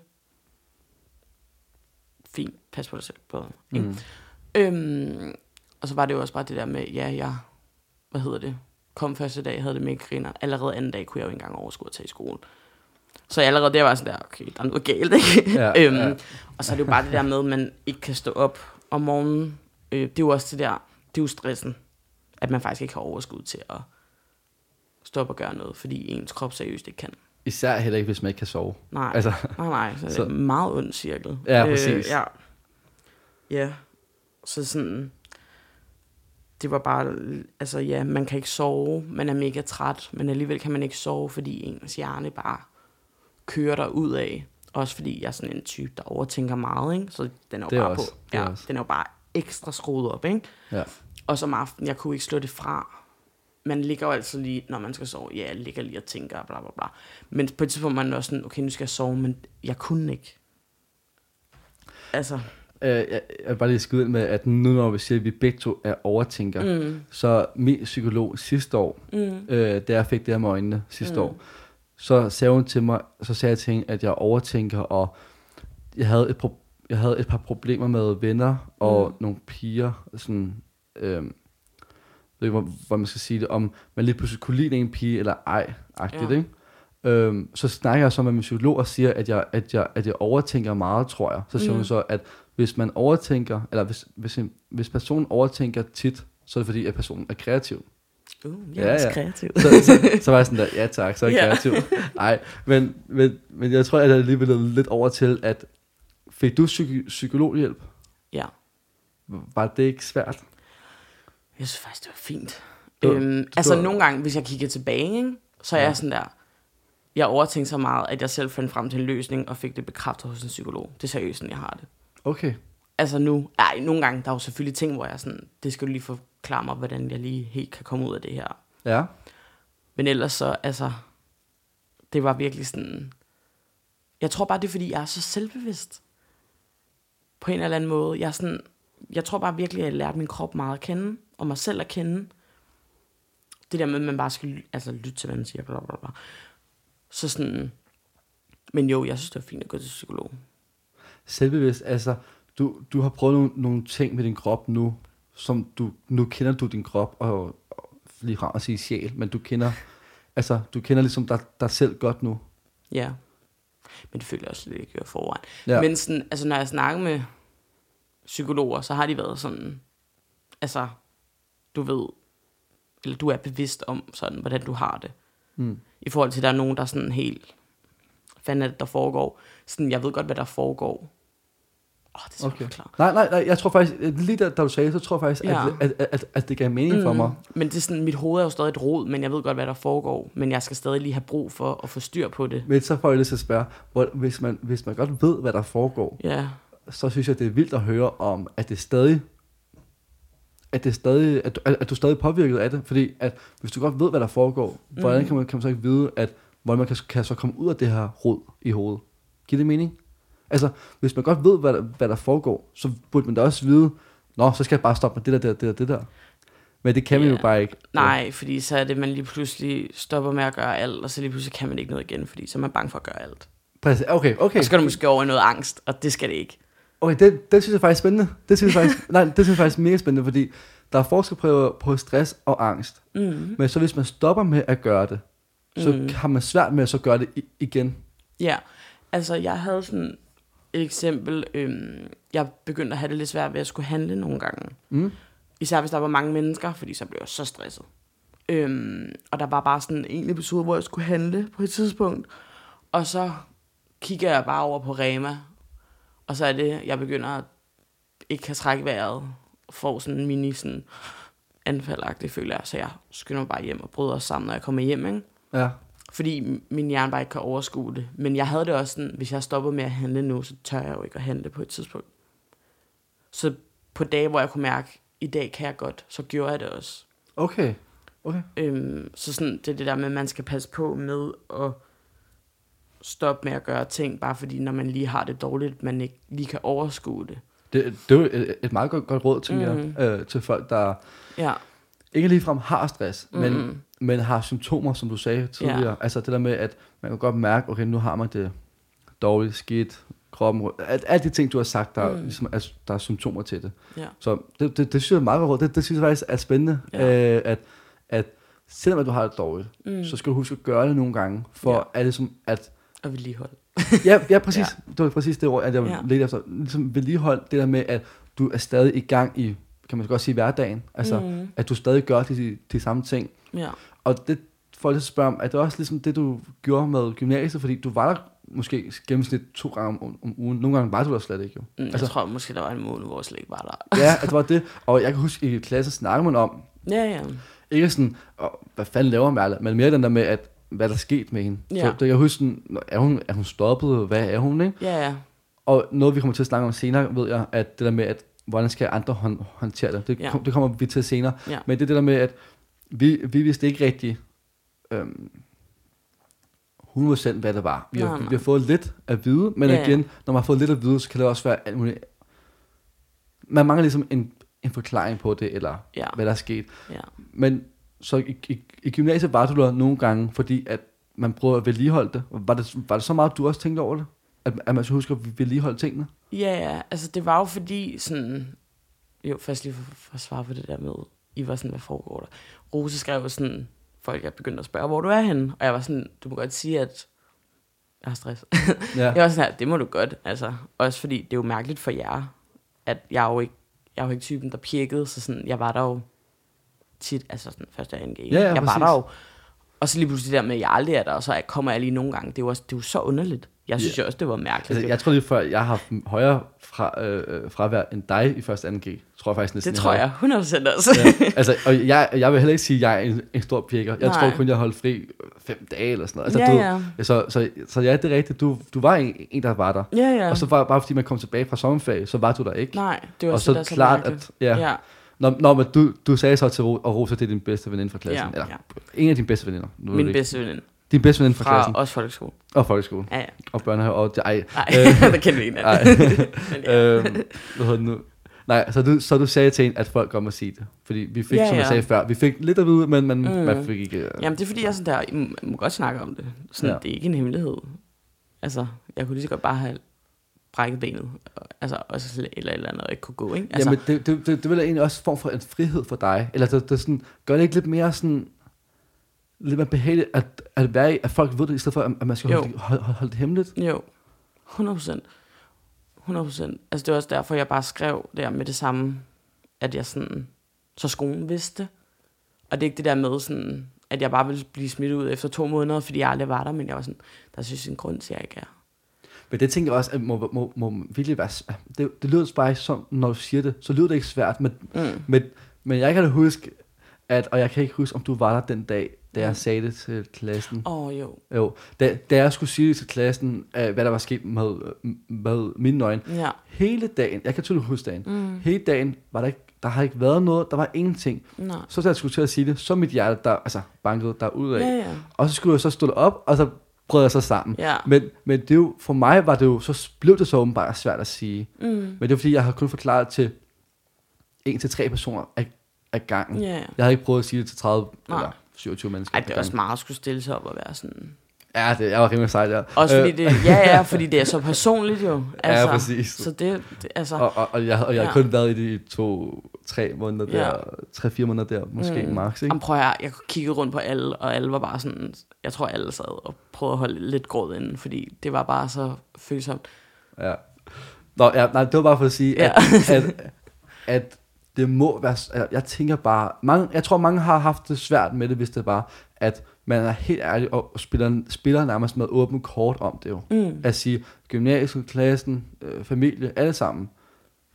Fint, pas på dig selv. Både, mm. Mm. øhm, og så var det jo også bare det der med, ja, jeg, hvad hedder det, kom første dag, havde det mega griner. Allerede anden dag kunne jeg jo ikke engang overskue at tage i skole. Så allerede der var jeg sådan der, okay, der er noget galt, ikke? Ja, øhm, ja. Og så er det jo bare det der med, at man ikke kan stå op om morgenen. Øh, det er jo også det der, det er jo stressen, at man faktisk ikke har overskud til at stå op og gøre noget, fordi ens krop seriøst ikke kan. Især heller ikke, hvis man ikke kan sove. Nej, Altså, nej, nej. Så, så- det er en meget ond cirkel. Ja, præcis. Øh, ja. ja. Så sådan, det var bare, altså ja, man kan ikke sove, man er mega træt, men alligevel kan man ikke sove, fordi ens hjerne bare kører der ud af. Også fordi jeg er sådan en type, der overtænker meget, ikke? Så den er jo Det er bare også- på, det er ja, også. den er jo bare ekstra skruet op, ikke? ja. Og som aften, jeg kunne ikke slå det fra. Man ligger jo altid lige, når man skal sove, ja, jeg ligger lige og tænker, bla bla bla. Men på et tidspunkt man også sådan, okay, nu skal jeg sove, men jeg kunne ikke. Altså, Øh, jeg, jeg vil bare lige skyde ind med, at nu når vi siger, at vi begge to er overtænker, mm, så min psykolog sidste år, mm, øh, da jeg fik det her med øjnene sidste Mm. år, så sagde hun til mig, så sagde jeg til hende, at jeg overtænker, og jeg havde et, pro- jeg havde et par problemer med venner og Mm. nogle piger, sådan, øh, ved ikke, hvor, man skal sige det, om man lige pludselig kunne lide en pige, eller ej, agtigt, Ja. ikke? Øhm, så snakker jeg så med min psykolog og siger, at jeg, at jeg, at jeg overtænker meget, tror jeg. Så siger Mm. hun så, at hvis man overtænker, eller hvis, hvis, en, hvis personen overtænker tit, så er det fordi, at personen er kreativ. uh, jeg Ja, er også ja. kreativ. Så, så, så var jeg sådan der, ja tak, så er jeg Ja. kreativ. Nej, men, men, men jeg tror, at jeg lige ville lidt over til, at fik du psyk- psykologhjælp? Ja, Var det ikke svært? Jeg synes faktisk, det var fint. Du- øhm, du- altså du- nogle gange, hvis jeg kigger tilbage, ikke, så er Ja. jeg sådan der, jeg overtænkte så meget, at jeg selv fandt frem til en løsning, og fik det bekræftet hos en psykolog. Det er seriøst, sådan jeg har det. Okay. Altså nu, ej, nogle gange, der er jo selvfølgelig ting, hvor jeg er sådan, det skal du lige forklare mig, hvordan jeg lige helt kan komme ud af det her. Ja. Men ellers så, altså, det var virkelig sådan, jeg tror bare, det er fordi, jeg er så selvbevidst. På en eller anden måde. Jeg er sådan, jeg tror bare virkelig, at jeg har lært min krop meget at kende, og mig selv at kende. Det der med, at man bare skal altså, lytte til, hvad man siger, bla bla bla. Så sådan, men jo, jeg synes, det er fint at gå til psykolog. Selvbevidst, altså, du, du har prøvet nogle, nogle ting med din krop nu, som du, nu kender du din krop, og, og lige frem at sige sjæl, men du kender, altså, du kender ligesom dig, dig selv godt nu. Ja. Men det føler jeg også lidt, jeg gjorde forvejen. Ja. Ja. Men sådan, altså, når jeg snakker med psykologer, så har de været sådan, altså, du ved, eller du er bevidst om sådan, hvordan du har det. Mm. I forhold til, at der er nogen, der er sådan helt, fanden er det, der foregår? Sådan, jeg ved godt, hvad der foregår. Åh, det er Okay. forklare. Nej, nej, nej, jeg tror faktisk, lige da, da du sagde, så tror jeg faktisk, Ja. at, at, at, at, at det gav mening mm. for mig. Men det er sådan, mit hoved er jo stadig et rod, men jeg ved godt, hvad der foregår. Men jeg skal stadig lige have brug for at få styr på det. Men så får jeg lyst til at spørge, hvor, hvis, man, hvis man godt ved, hvad der foregår, Ja, så synes jeg, det er vildt at høre om, at det stadig, at, det stadig, at, du- at, at du er stadig påvirket af det. Fordi at hvis du godt ved, hvad der foregår, hvordan Mhm. kan, man, kan man så ikke vide, at hvordan man kan, kan så komme ud af det her rod i hovedet? Giver det mening? Altså, hvis man godt ved, hvad der, hvad der foregår, så burde man da også vide, nå, så skal jeg bare stoppe med det der, det der, det der, det der. Men det kan man jo Ja. bare ikke. Nej, fordi så er det, man lige pludselig stopper med at gøre alt, og så lige pludselig kan man ikke noget igen, fordi så er man bange for at gøre alt. Præcis. Okay. Okay. Og så skal du måske over i noget angst, og det skal det ikke. Okay, det, det synes jeg faktisk er spændende. Det synes jeg faktisk, nej, det synes jeg faktisk er mega spændende, fordi der er forskel på, stress og angst. Mm. Men så hvis man stopper med at gøre det, så mm. har man svært med at så gøre det i, igen. Ja, altså jeg havde sådan et eksempel, øhm, jeg begyndte at have det lidt svært ved at skulle handle nogle gange. Mm. Især hvis der var mange mennesker, fordi så blev jeg så stresset. Øhm, og der var bare sådan en episode, hvor jeg skulle handle på et tidspunkt. Og så kigger jeg bare over på Rema. Og så er det, jeg begynder at ikke kan trække vejret. Får sådan en mini sådan anfaldagtig, føler jeg. Så jeg skynder mig bare hjem og bryder os sammen, når jeg kommer hjem. Ikke? Ja. Fordi min hjerne bare ikke kan overskue det. Men jeg havde det også sådan, hvis jeg stopper med at handle nu, så tør jeg jo ikke at handle på et tidspunkt. Så på dage, hvor jeg kunne mærke, i dag kan jeg godt, så gjorde jeg det også. Okay. Okay. Øhm, så sådan, det er det der med, at man skal passe på med at stoppe med at gøre ting, bare fordi når man lige har det dårligt, man ikke lige kan overskue det. Det, det er et, et meget godt, godt råd, tænker mm. jeg, øh, til folk, der Ja, ikke ligefrem har stress, mm. men, men har symptomer, som du sagde tidligere. Ja. Altså det der med, at man kan godt mærke, okay, nu har man det dårligt, skidt, kroppen, alt, alle de ting, du har sagt, der, Mm. ligesom, er, der er symptomer til det. ja. Så det, det, det synes jeg er meget godt råd. Det, det synes jeg faktisk er spændende, Ja. øh, at, at selvom at du har det dårligt, mm. så skal du huske at gøre det nogle gange, for Ja. at det som, at, Og vedligehold. ja, ja præcis, ja. det var præcis det ord, at jeg Ja. lidt efter, ligesom vedligehold, det der med, at du er stadig i gang i, kan man godt sige, hverdagen, altså, mm. at du stadig gør de, de samme ting, Ja. og det får jeg lidt at spørge om, at det også ligesom det, du gjorde med gymnasiet, fordi du var der måske gennemsnit to gange om, om ugen, nogle gange var du der slet ikke jo. Mm, jeg Altså- tror måske, der var en måned, hvor jeg slet ikke var der. Ja, det var det, og jeg kan huske, i klassen snakker man om, Ja, ja. ikke sådan, oh, hvad fanden laver Merle, men mere den der med, at hvad der er sket med hende. Ja. Så det, jeg husker, sådan, er hun, er hun stoppet, hvad er hun, ikke? Ja, ja. Og noget, vi kommer til at snakke om senere, ved jeg, at det der med, at hvordan skal andre hånd, håndtere det, det, Ja. kom, det kommer vi til senere. Ja. Men det er det der med, at vi, vi vidste ikke rigtig øhm, 100% hvad det var. Vi har, Nej, nej. vi har fået lidt at vide, men ja. igen, når man har fået lidt at vide, så kan det også være alt muligt. Man mangler ligesom en, en forklaring på det, eller Ja. hvad der er sket. Ja. Men så i, i, i gymnasiet var du der nogle gange, fordi at man prøver at vedligeholde det. Var det, var det så meget, du også tænkte over det? At, at man skulle huske at vedligeholde tingene? Ja, ja, altså det var jo fordi sådan, jo først lige for, for at svare på det der med, I var sådan, hvad foregår der? Rose skrev jo sådan, folk er begyndt at spørge, hvor du er henne, og jeg var sådan, du må godt sige, at jeg har stress. Ja. Jeg var sådan her, det må du godt, altså, også fordi det er jo mærkeligt for jer, at jeg er jo ikke, jeg er jo ikke typen, der pjekkede, så sådan, jeg var der jo tit, altså sådan, først er jeg NG, Ja, ja, jeg var der jo, og så lige pludselig der med, at jeg aldrig er der, og så kommer jeg lige nogle gange, det også, det jo så underligt. Jeg synes jo også, det var mærkeligt. Altså, jeg tror lige før, jeg har haft højere fra, øh, fravær end dig i første 2G. Tror jeg faktisk næsten, det tror jeg 100% også. Ja, altså, og jeg, jeg vil heller ikke sige, at jeg er en, en stor pjekker. Jeg Nej. tror kun, jeg holdt fri øh, fem dage eller sådan noget. Altså, Ja, du, ja. Så, så, så ja, det er rigtigt. Du, du var en, en, der var der. Ja, ja. Og så var bare fordi man kom tilbage fra sommerferie, så var du der ikke. Nej, det var og så, så klart, at... Ja. ja. Nå, nå, men du, du sagde så til Ro- og Rosa, det er din bedste veninde fra klassen. Ja, eller, ja. en af dine bedste veninder. Nu Min ikke. bedste veninde. Din bedste veninde fra, Fra klassen. også folkeskole. Og folkeskole. Ja, ja. Og børnehave. Og ej, Nej, Øh, der kender vi en ej. Men ja. øhm, hvad hedder det nu? Nej, så du, så du sagde til hende, at folk godt må sige det. Fordi vi fik, Ja, ja, som jeg sagde før, vi fik lidt at vide, men man, Mm. man fik ikke... Uh, Jamen, det er fordi, jeg sådan der, I må, I må godt snakke om det. Sådan. Ja. Det er ikke en hemmelighed. Altså, jeg kunne lige så godt bare have brækket benet. Altså, også eller eller andet, og ikke kunne gå, ikke? Altså, Jamen, det, det, det, det vil egentlig også form for en frihed for dig. Eller det, det sådan, gør det ikke lidt mere sådan... Lidt mere behageligt, at, at, være i, at folk ved det, i stedet for, at man skal holde, det- holde, holde, holde det hemmeligt. Jo, 100 procent. 100 procent. Altså, det var også derfor, jeg bare skrev der med det samme, at jeg sådan, så skolen vidste. Og det er ikke det der med sådan, at jeg bare ville blive smidt ud efter to måneder, fordi jeg aldrig var der, men jeg var sådan, der synes en grund til, at jeg ikke er. Men det tænker jeg også, at må, må, må virkelig være... s- Det, det lyder bare som, når du siger det, så lyder det ikke svært. Men, Mm. men, men jeg kan da huske, at, og jeg kan ikke huske, om du var der den dag, da jeg Mm. sagde det til klassen. Åh, oh, jo. Jo, da, da jeg skulle sige til klassen, uh, hvad der var sket med, øh, med mine øjne, Ja. hele dagen, jeg kan tydeligt huske dagen, Mm. hele dagen var der ikke, der har ikke været noget, der var ingenting. Nej. Så da jeg skulle til at sige det, så mit hjerte, der altså bankede derudad. Ja, ja. Og så skulle jeg så stå op, og så jeg så sammen. Ja. Men, men det jo, for mig var det jo, så blev det så åbenbart svært at sige. Mm. Men det er fordi, jeg har kun forklaret til en til tre personer af, af gangen. Ja. Jeg har ikke prøvet at sige det til 30 Nej. eller 27 mennesker. Ej, det er også gangen. meget at skulle stille sig op og være sådan... Ja, det, jeg var rimelig sej der. Også fordi Øh, det, ja, ja, fordi det er så personligt jo. Altså, præcis. Så det, det altså, Og, og, og, jeg, og jeg har Ja. kun været i de to, tre måneder der, Ja. tre, fire måneder der, måske mm. max, ikke? Jamen, prøv at høre, jeg kiggede rundt på alle, og alle var bare sådan, jeg tror alle sad og prøvede at holde lidt gråd inden, fordi det var bare så følsomt. Ja. Nå, ja, nej, det var bare for at sige, Ja. at, at, at det må være, jeg, tænker bare, mange, jeg tror mange har haft det svært med det, hvis det var, at man er helt ærlig og spiller, spiller nærmest med åbent kort om det jo. Mm. At sige, gymnasiet, klassen, øh, familie, alle sammen.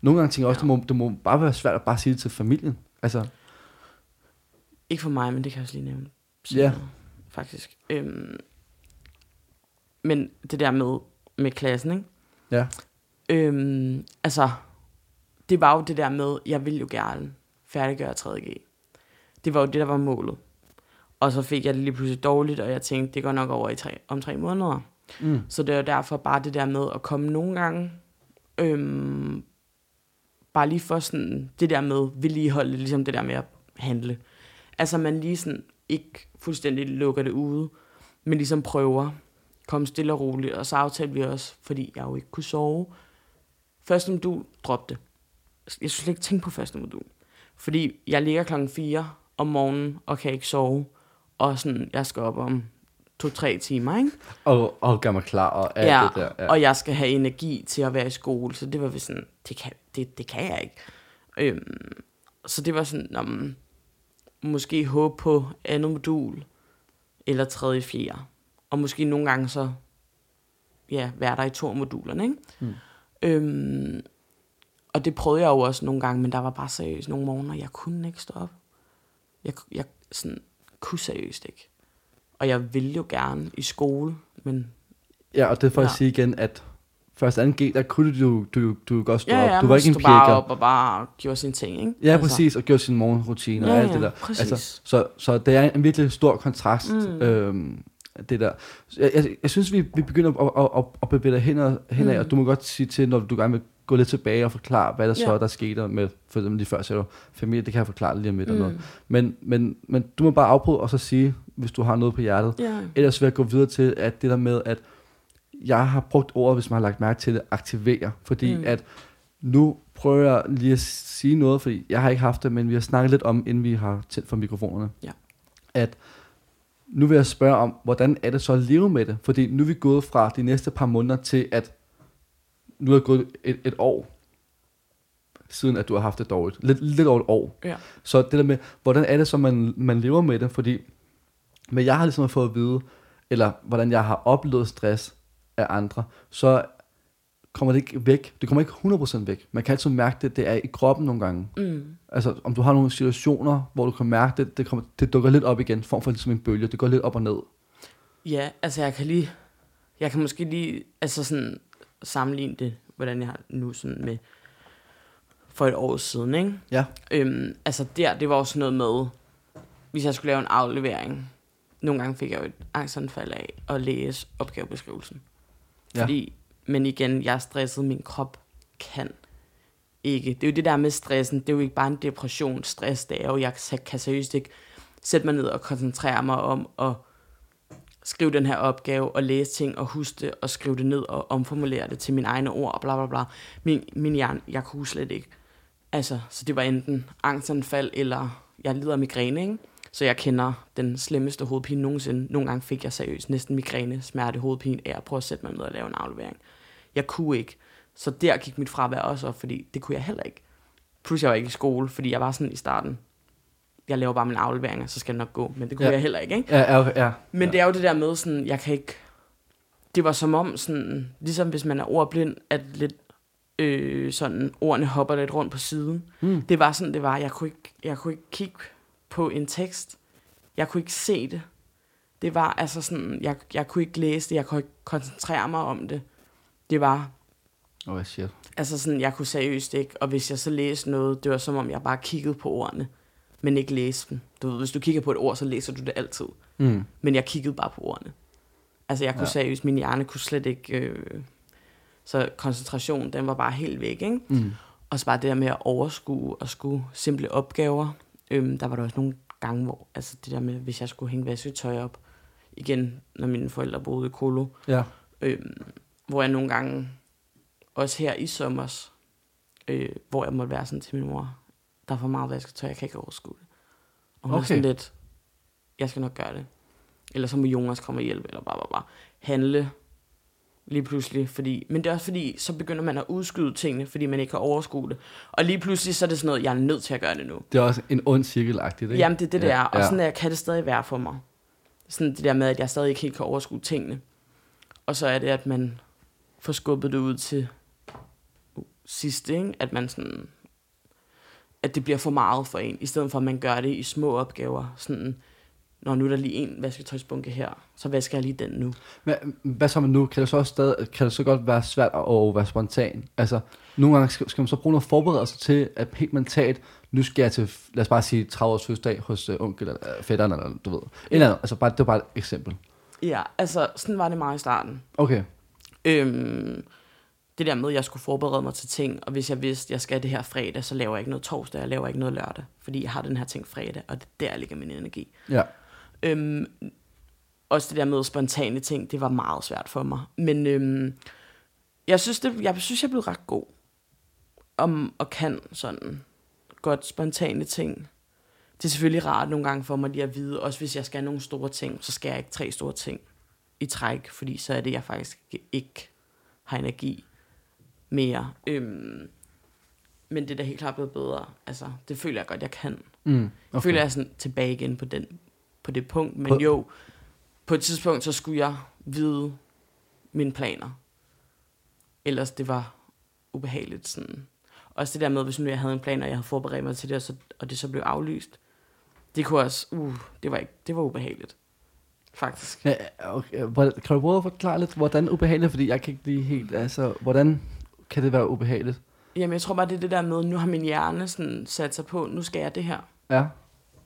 Nogle gange tænker jeg også, Ja. det, må, det må bare være svært at bare sige det til familien. Altså, Ikke for mig, men det kan jeg også lige nævne. Ja. senere, Faktisk. Øhm, men det der med, med klassen, ikke? ja. Øhm, altså, det var jo det der med, jeg ville jo gerne færdiggøre 3.G. Det var jo det, der var målet. Og så fik jeg det lige pludselig dårligt, og jeg tænkte, det går nok over i tre, om tre måneder. Mm. Så det er derfor bare det der med at komme nogle gange, øhm, bare lige for sådan, det der med vedligeholde, ligesom det der med at handle. Altså man lige sådan ikke fuldstændig lukker det ude, men ligesom prøver, komme stille og roligt, og så aftalte vi også, fordi jeg jo ikke kunne sove. Første modul, drop det. Jeg skulle slet ikke tænke på første modul. Fordi jeg ligger klokken 4 om morgenen og kan ikke sove. Og sådan, jeg skal op om to-tre timer, ikke? Og, og gør mig klar og alt ja, det der. Ja. og jeg skal have energi til at være i skole, så det var vi sådan, det kan, det, det kan jeg ikke. Øhm, så det var sådan, om, måske håbe på andet modul, eller tredje, fjerde. Og måske nogle gange så, ja, være der i to modulerne, ikke? Mm. Øhm, og det prøvede jeg jo også nogle gange, men der var bare seriøst nogle morgener, jeg kunne ikke stå op. Jeg, jeg sådan, kunne seriøst ikke. Og jeg ville jo gerne i skole, men ja, og det er for at Ja. sige igen, at først anden G, der kunne du, du, du godt stå ja, ja, op. Du var ikke en stod bare pjekker. op og bare gjorde sine ting, ikke? Ja, altså. præcis, og gjorde sin morgenrutine Ja, og alt ja, det der. præcis. Altså, så, så det er en virkelig stor kontrast, mm. øhm, det der. Jeg, jeg, jeg synes, vi, vi begynder at, at, at, at bevæge dig henad, henad mm. og du må godt sige til, når du gerne vil gå lidt tilbage og forklare, hvad der ja. så der skete med, for eksempel lige før, sagde du, familie, det kan jeg forklare lige om lidt mm. Eller noget. Men, men, men du må bare afbryde og så sige, hvis du har noget på hjertet. Ja. Ellers vil jeg gå videre til, at det der med, at jeg har brugt ordet, hvis man har lagt mærke til det, aktivere. Fordi. Mm. at nu prøver jeg lige at sige noget, fordi jeg har ikke haft det, men vi har snakket lidt om, inden vi har tændt for mikrofonerne. Ja. At nu vil jeg spørge om, hvordan er det så at leve med det? Fordi nu er vi gået fra de næste par måneder til, at nu er det gået et, et år, siden at du har haft det dårligt. Lidt, lidt over et år. Ja. Så det der med, hvordan er det så, man, man lever med det? Fordi, men jeg har ligesom fået at vide, eller hvordan jeg har oplevet stress af andre, så kommer det ikke væk. Det kommer ikke 100% væk. Man kan altid mærke det, det er i kroppen nogle gange. Mm. Altså, om du har nogle situationer, hvor du kan mærke det, det, kommer, det dukker lidt op igen, form for ligesom en bølge, det går lidt op og ned. Ja, altså jeg kan lige, jeg kan måske lige, altså sådan sammenligne det, hvordan jeg har nu sådan med for et år siden, ikke? Ja. Øhm, altså der, det var sådan noget med, hvis jeg skulle lave en aflevering, nogle gange fik jeg jo et angstanfald af at læse opgavebeskrivelsen. Ja. Fordi, men igen, jeg er stresset, min krop kan ikke. Det er jo det der med stressen, det er jo ikke bare en depression. Stress, det er jo, jeg kan seriøst ikke sætte mig ned og koncentrere mig om at skrive den her opgave og læse ting og huske det og skrive det ned og omformulere det til mine egne ord og bla bla bla. Min, min hjerne, jeg kunne slet ikke. Altså, så det var enten angstanfald eller jeg lider af migræne, ikke? Så jeg kender den slemmeste hovedpine nogensinde. Nogle gange fik jeg seriøst næsten migræne, smerte, hovedpine af at prøve at sætte mig ned og lave en aflevering. Jeg kunne ikke. Så der gik mit fravær også op, fordi det kunne jeg heller ikke. Plus jeg var ikke i skole, fordi jeg var sådan i starten. Jeg laver bare mine afleveringer, så skal det nok gå. Men det kunne Ja. jeg heller ikke, ikke? Ja, ja, ja. Men ja. det er jo det der med, sådan, jeg kan ikke... Det var som om, sådan, ligesom hvis man er ordblind, at lidt øh, sådan, ordene hopper lidt rundt på siden. Mm. Det var sådan, det var. Jeg kunne, ikke, jeg kunne ikke kigge på en tekst. Jeg kunne ikke se det. Det var altså sådan, jeg, jeg kunne ikke læse det, jeg kunne ikke koncentrere mig om det. Det var, Åh, oh, shit. altså sådan, jeg kunne seriøst ikke. Og hvis jeg så læste noget, det var som om, jeg bare kiggede på ordene, men ikke læste dem. Du ved, hvis du kigger på et ord, så læser du det altid. Mm. Men jeg kiggede bare på ordene. Altså jeg kunne ja. seriøst, min hjerne kunne slet ikke... Øh, så koncentrationen, den var bare helt væk, ikke? Mm. Og så bare det der med at overskue og skulle simple opgaver. Øhm, der var der også nogle gange, hvor altså det der med, hvis jeg skulle hænge vasketøj op, igen, når mine forældre boede i Kolo, Ja. øhm, hvor jeg nogle gange, også her i sommers, øh, hvor jeg måtte være sådan til min mor, der er for meget vasketøj, jeg kan ikke overskue det. Og hun okay. Er sådan lidt, jeg skal nok gøre det. Eller så må Jonas komme og hjælpe, eller bare, bare, bare handle lige pludselig. Fordi, men det er også fordi, så begynder man at udskyde tingene, fordi man ikke kan overskue det. Og lige pludselig, så er det sådan noget, jeg er nødt til at gøre det nu. Det er også en ond cirkelagtigt, ikke? Jamen, det er det, det Ja, er. Og ja. sådan der kan det stadig være for mig. Sådan det der med, at jeg stadig ikke helt kan overskue tingene. Og så er det, at man får skubbet det ud til uh, sidste, ikke? At man sådan... At det bliver for meget for en, i stedet for at man gør det i små opgaver. Sådan, når nu er der lige en vasketøjsbunke her, så vasker jeg lige den nu. Men, hvad så med nu? Kan det så også stadig, kan det så godt være svært at, at være spontan? Altså, nogle gange skal, skal man så bruge noget forberedelse til, at helt mentalt, nu skal jeg til, lad os bare sige, 30 års fødselsdag hos uh, onkel eller uh, fætteren, eller du ved. Eller andet, altså bare, det var bare et eksempel. Ja, altså sådan var det meget i starten. Okay, Øhm, det der med, at jeg skulle forberede mig til ting, og hvis jeg vidste, at jeg skal det her fredag, så laver jeg ikke noget torsdag, jeg laver ikke noget lørdag, fordi jeg har den her ting fredag, og det er der ligger min energi. ja. Øhm, også det der med spontane ting, det var meget svært for mig. Men øhm, jeg, synes, det, jeg synes, jeg blev ret god om og kan sådan godt spontane ting. det er selvfølgelig rart nogle gange for mig lige at vide, også hvis jeg skal have nogle store ting, så skal jeg ikke tre store ting i træk, fordi så er det, jeg faktisk ikke har energi mere. Øhm, men det er da helt klart blevet bedre. Altså, det føler jeg godt, jeg kan. Mm, Okay. Jeg føler, jeg er sådan tilbage igen på, den, på det punkt. Men På- jo, på et tidspunkt, så skulle jeg vide mine planer. Ellers det var ubehageligt. Sådan. Også det der med, hvis nu jeg havde en plan, og jeg havde forberedt mig til det, og, så, og det så blev aflyst. Det kunne også, uh, det var, ikke, det var ubehageligt. Faktisk. Ja, okay. Kan du prøve at forklare lidt, hvordan ubehageligt, fordi jeg kan ikke lige helt, altså, hvordan kan det være ubehageligt? Jamen, jeg tror bare, det er det der med, nu har min hjerne sådan sat sig på, nu skal jeg det her. Ja,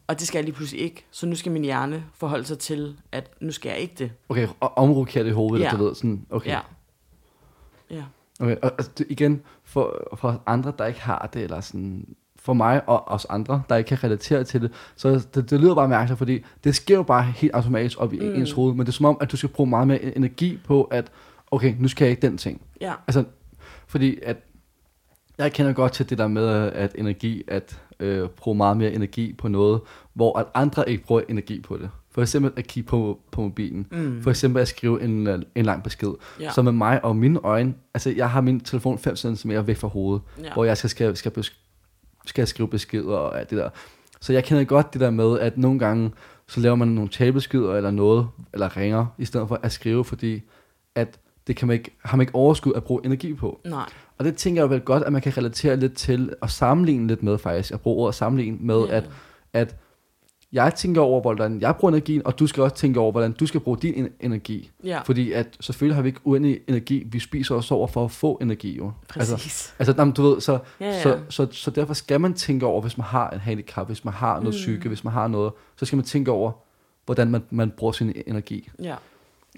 Og det skal jeg lige pludselig ikke. Så nu skal min hjerne forholde sig til, at nu skal jeg ikke det. okay, og omrokere det i hovedet, Ja. du ved, sådan, okay. Ja. Ja. Okay, og altså, igen, for, for andre, der ikke har det, eller sådan, for mig og os andre, der ikke kan relatere til det, så det, det lyder bare mærkeligt, fordi det sker jo bare helt automatisk op i mm. ens hoved, men det er som om, at du skal bruge meget mere energi på, at okay, nu skal jeg ikke den ting. Ja. Altså, fordi at, jeg kender godt til det der med, at energi, at øh, bruge meget mere energi på noget, hvor at andre ikke bruger energi på det. For eksempel at kigge på, på mobilen. Mm. For eksempel at skrive en, øh, en lang besked. Ja. Så med mig og mine øjne, altså jeg har min telefon 5 cm væk fra hovedet, Ja. hvor jeg skal, skal, skal, skal skrive beskeder og alt det der. Så jeg kender godt det der med, at nogle gange, så laver man nogle talebeskeder eller noget, eller ringer, i stedet for at skrive, fordi at det kan man ikke, har man ikke overskud at bruge energi på. Nej. Og det tænker jeg vel godt, at man kan relatere lidt til, og sammenligne lidt med faktisk, at bruge ordet sammenligne med, Ja. at, at jeg tænker over, hvordan jeg bruger energien, og du skal også tænke over, hvordan du skal bruge din en- energi. Ja, Fordi at selvfølgelig har vi ikke uendelig energi, vi spiser os over for at få energi jo. Altså, præcis. altså jamen, du ved, så, Ja, ja. så, så, så derfor skal man tænke over, hvis man har en handicap, hvis man har noget Mm. psyke, hvis man har noget, så skal man tænke over, hvordan man, man bruger sin energi. Ja,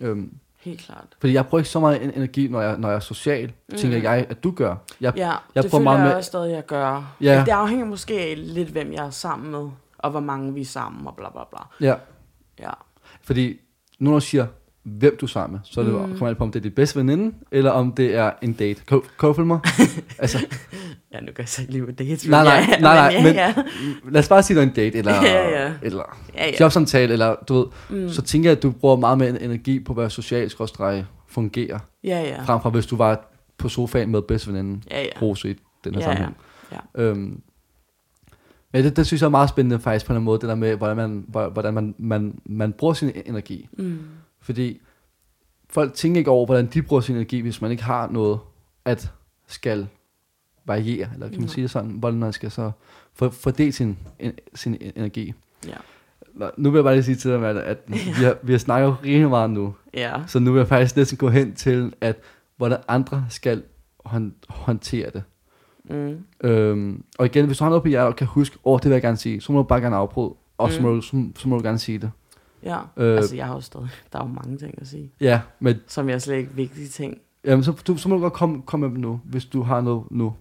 Øhm, helt klart. fordi jeg bruger ikke så meget en- energi, når jeg, når jeg er social, mm. tænker jeg, at du gør. Jeg, Ja, jeg det føler meget jeg med- også stadig, jeg gør. Ja. Det afhænger måske af lidt, hvem jeg er sammen med, og hvor mange vi er sammen, og bla bla bla. Ja, Ja, fordi nu når du siger, hvem du er sammen med, så er det, mm. kommer an på, om det er dit bedste veninde, eller om det er en date. Kan, kan du mig? altså, ja nu kan jeg så ikke lide med dates, nej, nej, ja, nej, nej, men, ja, ja. lad os bare sige, det er en date, eller, Ja, ja. eller Ja, ja. jobsamtale, eller du ved, mm. så tænker jeg, at du bruger meget mere energi på at være social, skråstrege, fungere, ja, ja. ja. frem for hvis du var på sofaen med bedste veninde, Ja, ja. Rose i den her Ja, ja. sammenhæng. Ja. Øhm, ja, det, det synes jeg er meget spændende faktisk på en måde, det der med, hvordan man, hvor- hvordan man, man, man bruger sin energi. Mm. Fordi folk tænker ikke over, hvordan de bruger sin energi, hvis man ikke har noget at skal variere, eller kan man sige det sådan, hvordan man skal så for, fordele sin, en, sin energi. Ja. Nå, Nu vil jeg bare lige sige til dig, Malte, at vi har, vi har snakket rigtig meget nu, Ja. så nu vil jeg faktisk næsten gå hen til, at hvordan andre skal hånd, håndtere det. Mm. Øhm, og igen, hvis du har noget på hjertet og kan huske, åh, det vil jeg gerne sige, så må du bare gerne afbryde, og så, Mm. må du, så, så må du gerne sige det. Ja, Øh. altså jeg har jo stadig, der er jo mange ting at sige, Ja, men som jeg slet ikke vigtige ting. jamen, så, du, så må du godt komme, komme med dem nu, hvis du har noget nu.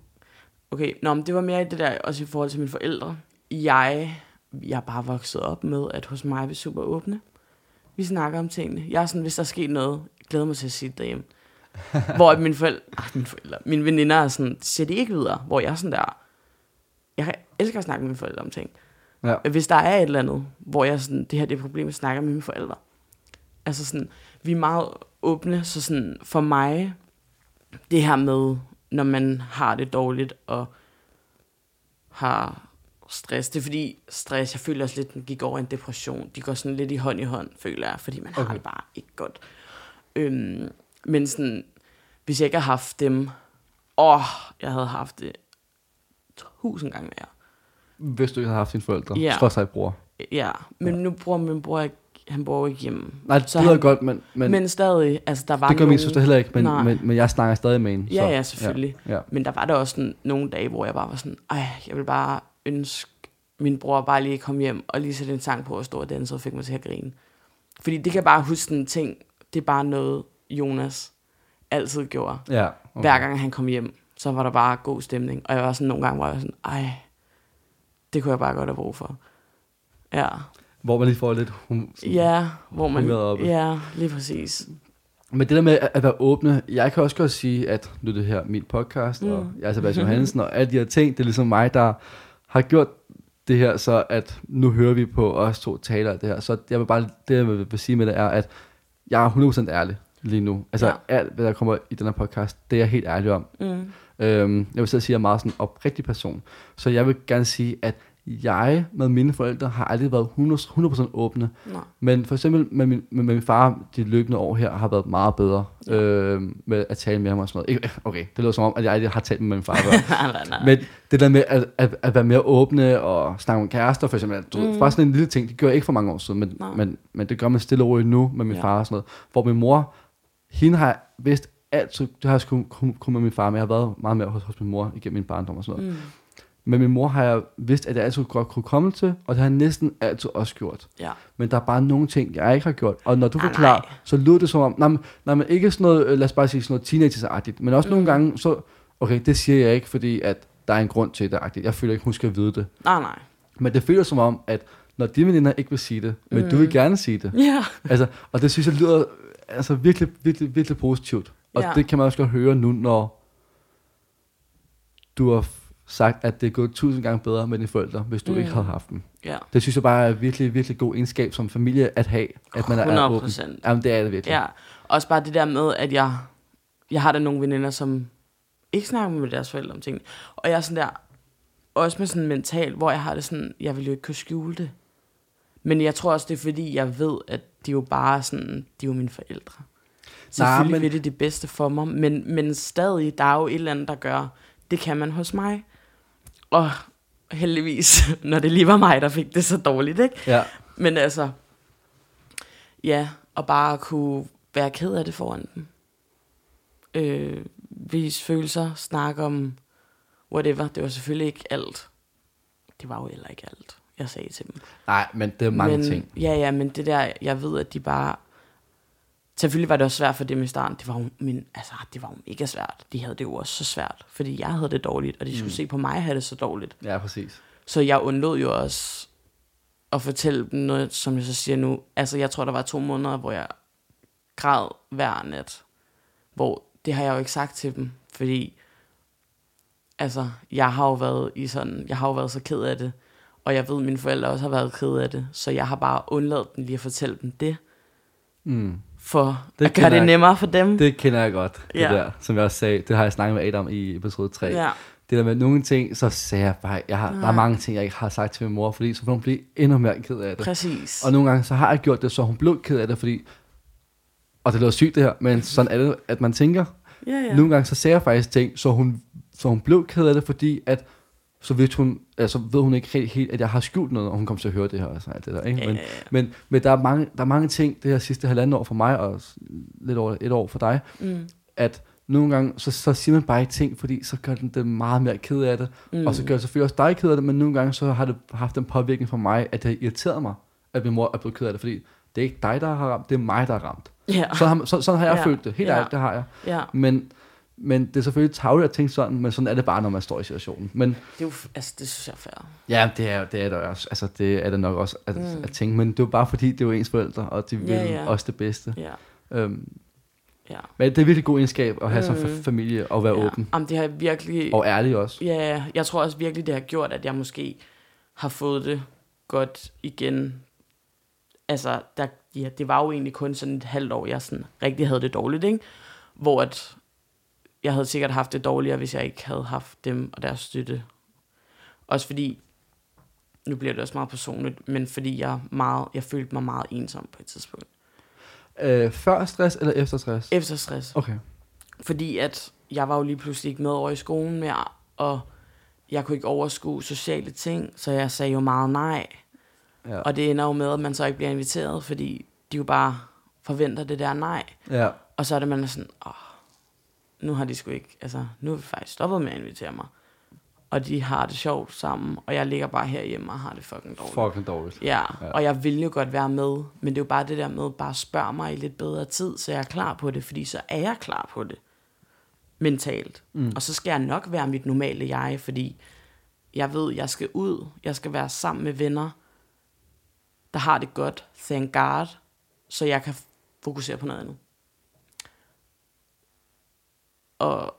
Okay, nå, men det var mere i det der, også i forhold til mine forældre. Jeg, jeg er bare vokset op med, at hos mig er vi super åbne. Vi snakker om tingene. Jeg er sådan, hvis der er sket noget, jeg glæder mig til at sige det derhjemme. hvor at mine forældre, ah, mine forældre, mine veninder er sådan, siger det ikke videre. Hvor jeg er sådan der, jeg elsker at snakke med mine forældre om ting. Ja. Hvis der er et eller andet, hvor jeg sådan, det her det er et problem, jeg snakker med mine forældre. Altså sådan, vi er meget åbne, så sådan, for mig, det her med, når man har det dårligt, og har stress, det er fordi stress, jeg føler også lidt, den gik over i en depression. De går sådan lidt i hånd i hånd, føler jeg, fordi man okay. har det bare ikke godt. Øhm, men sådan, hvis jeg ikke har haft dem, åh, jeg havde haft det tusind gange mere. Hvis du ikke har haft dine forældre, Ja. skråt sig bror. Ja, men nu bruger min bror ikke, han bor ikke hjemme. Nej, det Så lyder godt, men, men, Men, stadig, altså der var det gør nogle, min søster heller ikke, men, Nej. men, men jeg snakker stadig med hende. Ja, ja, selvfølgelig. Ja, ja. Men der var der også sådan, nogle dage, hvor jeg bare var sådan, ej, jeg vil bare ønske, min bror bare lige kom hjem og lige sætte en sang på og stå og danse og fik mig til at grine. Fordi det kan jeg bare huske en ting, det er bare noget, Jonas altid gjorde. ja Okay. Hver gang han kom hjem, så var der bare god stemning. Og jeg var sådan, nogle gange var jeg sådan, ej, det kunne jeg bare godt have brug for. Ja, Hvor man lige får lidt... Hum, ja hvor man, oppe. ja, lige præcis. Men det der med at, være åbne, jeg kan også godt sige, at nu er det her min podcast, mm. og jeg er Sebastian Johansen, og alle de her ting, det er ligesom mig, der har gjort det her, så at nu hører vi på os to taler det her. Så jeg vil bare, det jeg vil, sige med det er, at jeg er 100% ærlig lige nu. Altså ja. alt, hvad der kommer i den her podcast, det er jeg helt ærlig om. Mm. Øhm, jeg vil så sige, at jeg er meget sådan en oprigtig person. Så jeg vil gerne sige, at jeg med mine forældre har aldrig været 100%, 100% åbne. Nej. Men for eksempel med min, med, med min far, de løbende år her, har været meget bedre Ja. øh, med at tale med ham og sådan noget. Ikke- Okay, det lyder som om, at jeg aldrig har talt med min far. før. nej, nej, nej. Men det der med at, at, at være mere åbne og snakke om kærester, for eksempel, du, Mm. bare sådan en lille ting, det gør jeg ikke for mange år siden, men, Nej. men, men det gør man stille og roligt nu med min Ja. ja. far og sådan noget. Hvor min mor, hende har jeg vidst altid, det har jeg sgu kun, kun med min far, men jeg har været meget mere hos, hos min mor igennem min barndom og sådan noget. Mm. Men min mor har jeg vidst, at jeg altid godt kunne komme til, og det har jeg næsten altid også gjort. Ja. Men der er bare nogle ting, jeg ikke har gjort. Og når du Ah, forklarer, nej. så lyder det som om, nej, nej, men ikke sådan noget, øh, lad os bare sige sådan noget teenagersagtigt, men også mm. nogle gange, så, okay, det siger jeg ikke, fordi at der er en grund til det, agtigt. jeg føler ikke, hun skal vide det. Nej, nej. Men det føles som om, at når dine veninder ikke vil sige det, men mm. du vil Mm. gerne sige det. Ja. Altså, og det synes jeg lyder altså, virkelig, virkelig, virkelig positivt. Og Ja. det kan man også godt høre nu, når du har sagt, at det er gået tusind gange bedre med dine forældre, hvis du mm. ikke havde haft dem. Ja. Det synes jeg bare er virkelig, virkelig god egenskab som familie at have, at man er 100 åben. procent. Jamen, det er det virkelig. Ja. Også bare det der med, at jeg, jeg har da nogle veninder, som ikke snakker med deres forældre om tingene. Og jeg er sådan der, også med sådan mental, hvor jeg har det sådan, jeg vil jo ikke kunne skjule det. Men jeg tror også, det er fordi, jeg ved, at de jo bare sådan, de er jo mine forældre. Selvfølgelig men- vil det det bedste for mig, men, men stadig, der er jo et eller andet, der gør, det kan man hos mig. Og heldigvis, når det lige var mig, der fik det så dårligt, ikke? Ja. Men altså, ja, og bare kunne være ked af det foran dem. Øh, vise følelser, snakke om whatever. Det var selvfølgelig ikke alt. Det var jo heller ikke alt, jeg sagde til dem. Nej, men det er mange men, ting. Ja, ja, men det der, jeg ved, at de bare... Selvfølgelig var det også svært for dem i starten. Det var jo, men, altså, det var jo mega svært. De havde det jo også så svært, fordi jeg havde det dårligt, og de skulle Mm. se på mig have det så dårligt. Ja, præcis. Så jeg undlod jo også at fortælle dem noget, som jeg så siger nu. Altså, jeg tror, der var to måneder, hvor jeg græd hver nat. Hvor det har jeg jo ikke sagt til dem, fordi altså, jeg har jo været i sådan, jeg har jo været så ked af det, og jeg ved, at mine forældre også har været ked af det, så jeg har bare undladt dem lige at fortælle dem det, Mm. For Det at gøre det jeg. nemmere for dem. Det kender jeg godt, det Ja. der, som jeg også sagde. Det har jeg snakket med Adam i episode 3. ja, Det der med nogle ting, så sagde jeg bare, jeg har, der er mange ting, jeg ikke har sagt til min mor, fordi så vil hun blive endnu mere ked af det. præcis. Og nogle gange, så har jeg gjort det, så hun blev ked af det, fordi, og det lyder sygt det her, men sådan er det, at man tænker. Ja. ja. Nogle gange, så sagde jeg faktisk ting, så hun, så hun blev ked af det, fordi at, så ved hun, altså ved hun ikke helt, helt, at jeg har skjult noget, og hun kommer til at høre det her og sådan alt det der, ikke? Men, ja, ja. men, men der, er mange, der er mange ting, det her sidste halvandet år for mig, og lidt over et år for dig, Mm. at nogle gange, så, så siger man bare ikke ting, fordi så gør den det meget mere ked af det. Mm. Og så gør det selvfølgelig også dig ked af det, men nogle gange, så har det haft en påvirkning for mig, at det har irriteret mig, at min mor er blevet ked af det, fordi det er ikke dig, der har ramt, det er mig, der har ramt. Ja, Så har, så, sådan har jeg Ja. følt det, helt Ja. ærligt, det har jeg. ja. Men, men det er selvfølgelig tageligt at tænke sådan, men sådan er det bare, når man står i situationen. Men Det er jo, altså, det synes jeg er fair. ja, det er, det er det også. Altså, det er det nok også at, Mm. at tænke. Men det er jo bare fordi, det er jo ens forældre, og de vil Ja, ja. også det bedste. Ja, Øhm, ja. men det er virkelig god egenskab at have mm. som fa- familie og være ja. åben. Jamen, det har virkelig... Og ærlig også. Ja, jeg tror også virkelig, det har gjort, at jeg måske har fået det godt igen. Altså, der, ja, det var jo egentlig kun sådan et halvt år, jeg sådan rigtig havde det dårligt, ikke? Hvor at jeg havde sikkert haft det dårligere, hvis jeg ikke havde haft dem og deres støtte. Også fordi, nu bliver det også meget personligt, men fordi jeg, meget, jeg følte mig meget ensom på et tidspunkt. Øh, før stress eller efter stress? Efter stress. Okay. Fordi at jeg var jo lige pludselig ikke med over i skolen mere, og jeg kunne ikke overskue sociale ting, så jeg sagde jo meget nej. Ja. Og det ender jo med, at man så ikke bliver inviteret, fordi de jo bare forventer det der nej. ja. Og så er det, man er sådan, åh, nu har de sgu ikke, altså, nu er vi faktisk stoppet med at invitere mig. Og de har det sjovt sammen, og jeg ligger bare herhjemme og har det fucking dårligt. Fucking dårligt. Ja, Ja. og jeg vil jo godt være med, men det er jo bare det der med, bare spørg mig i lidt bedre tid, så jeg er klar på det, fordi så er jeg klar på det. Mentalt. Mm. Og så skal jeg nok være mit normale jeg, fordi jeg ved, jeg skal ud, jeg skal være sammen med venner, der har det godt, thank God, så jeg kan fokusere på noget andet. Og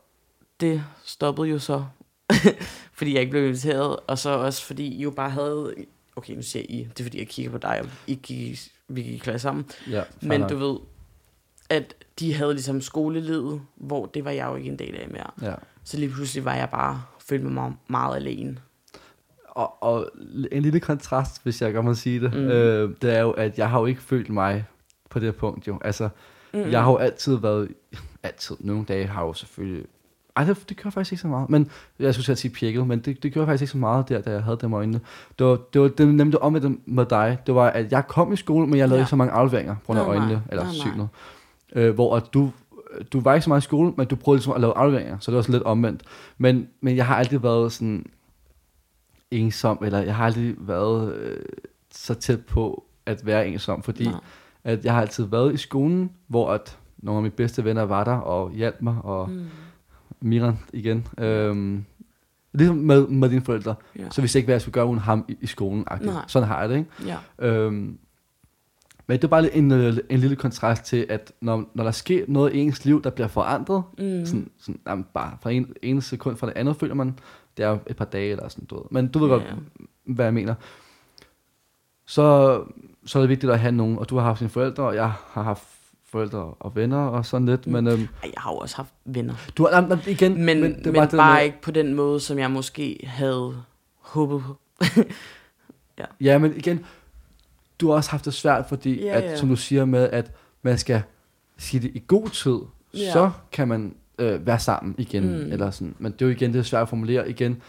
det stoppede jo så fordi jeg ikke blev inviteret, og så også fordi I jo bare havde, okay, nu siger I, det er fordi jeg kigger på dig, og I gik, vi gik i klasse sammen, Ja, men nok. du ved, at de havde ligesom skolelivet, hvor det var jeg jo ikke en del af mere. Ja. Så lige pludselig var jeg bare, følte mig meget, meget alene. Og, og en lille kontrast, hvis jeg godt må sige det, Mm. øh, det er jo, at jeg har jo ikke følt mig på det punkt jo. Altså, Mm. mm. jeg har jo altid været, altid, nogle dage har jeg jo selvfølgelig, ej, det, det gør faktisk ikke så meget, men jeg skulle til at sige pjekket, men det, det gjorde faktisk ikke så meget der, da jeg havde dem øjnene. Det var, det var det, nemlig om med, med dig, det var, at jeg kom i skole, men jeg lavede Ja. ikke så mange afleveringer på grund af Nej, nej. øjnene, eller Nej, synet. Øh, hvor at du, du var ikke så meget i skole, men du prøvede ligesom at lave afleveringer, så det var sådan lidt omvendt. Men, men jeg har altid været sådan ensom, eller jeg har aldrig været øh, så tæt på at være ensom, fordi Nej. At jeg har altid været i skolen, hvor at nogle af mine bedste venner var der og hjalp mig, og Mm. Miran igen. Øhm, ligesom med, med dine forældre, Ja. så vidste jeg ikke, hvad jeg skulle gøre uden ham i, i skolen. Nej. Sådan har jeg det, ikke? ja. Øhm, men det er bare lidt en, øh, en lille kontrast til, at når, når der sker noget i ens liv, der bliver forandret, Mm. sådan, sådan, jamen, bare fra en, en sekund fra det andet, føler man, det er et par dage eller sådan, ved. Men du ved Ja, godt, hvad jeg mener. Så, så er det vigtigt at have nogen, og du har haft dine forældre, og jeg har haft forældre og venner og sådan lidt, Mm. men øhm, Jeg har jo også haft venner. du har, jamen, igen, Men, men, det men bare, det bare med- ikke på den måde, som jeg måske havde håbet på. Ja, men igen, du har også haft det svært, fordi, Ja, at, ja. som du siger med, at man skal sige det i god tid, Ja. så kan man øh, være sammen igen. Mm. Eller sådan. Men det er jo igen, det er svært at formulere igen.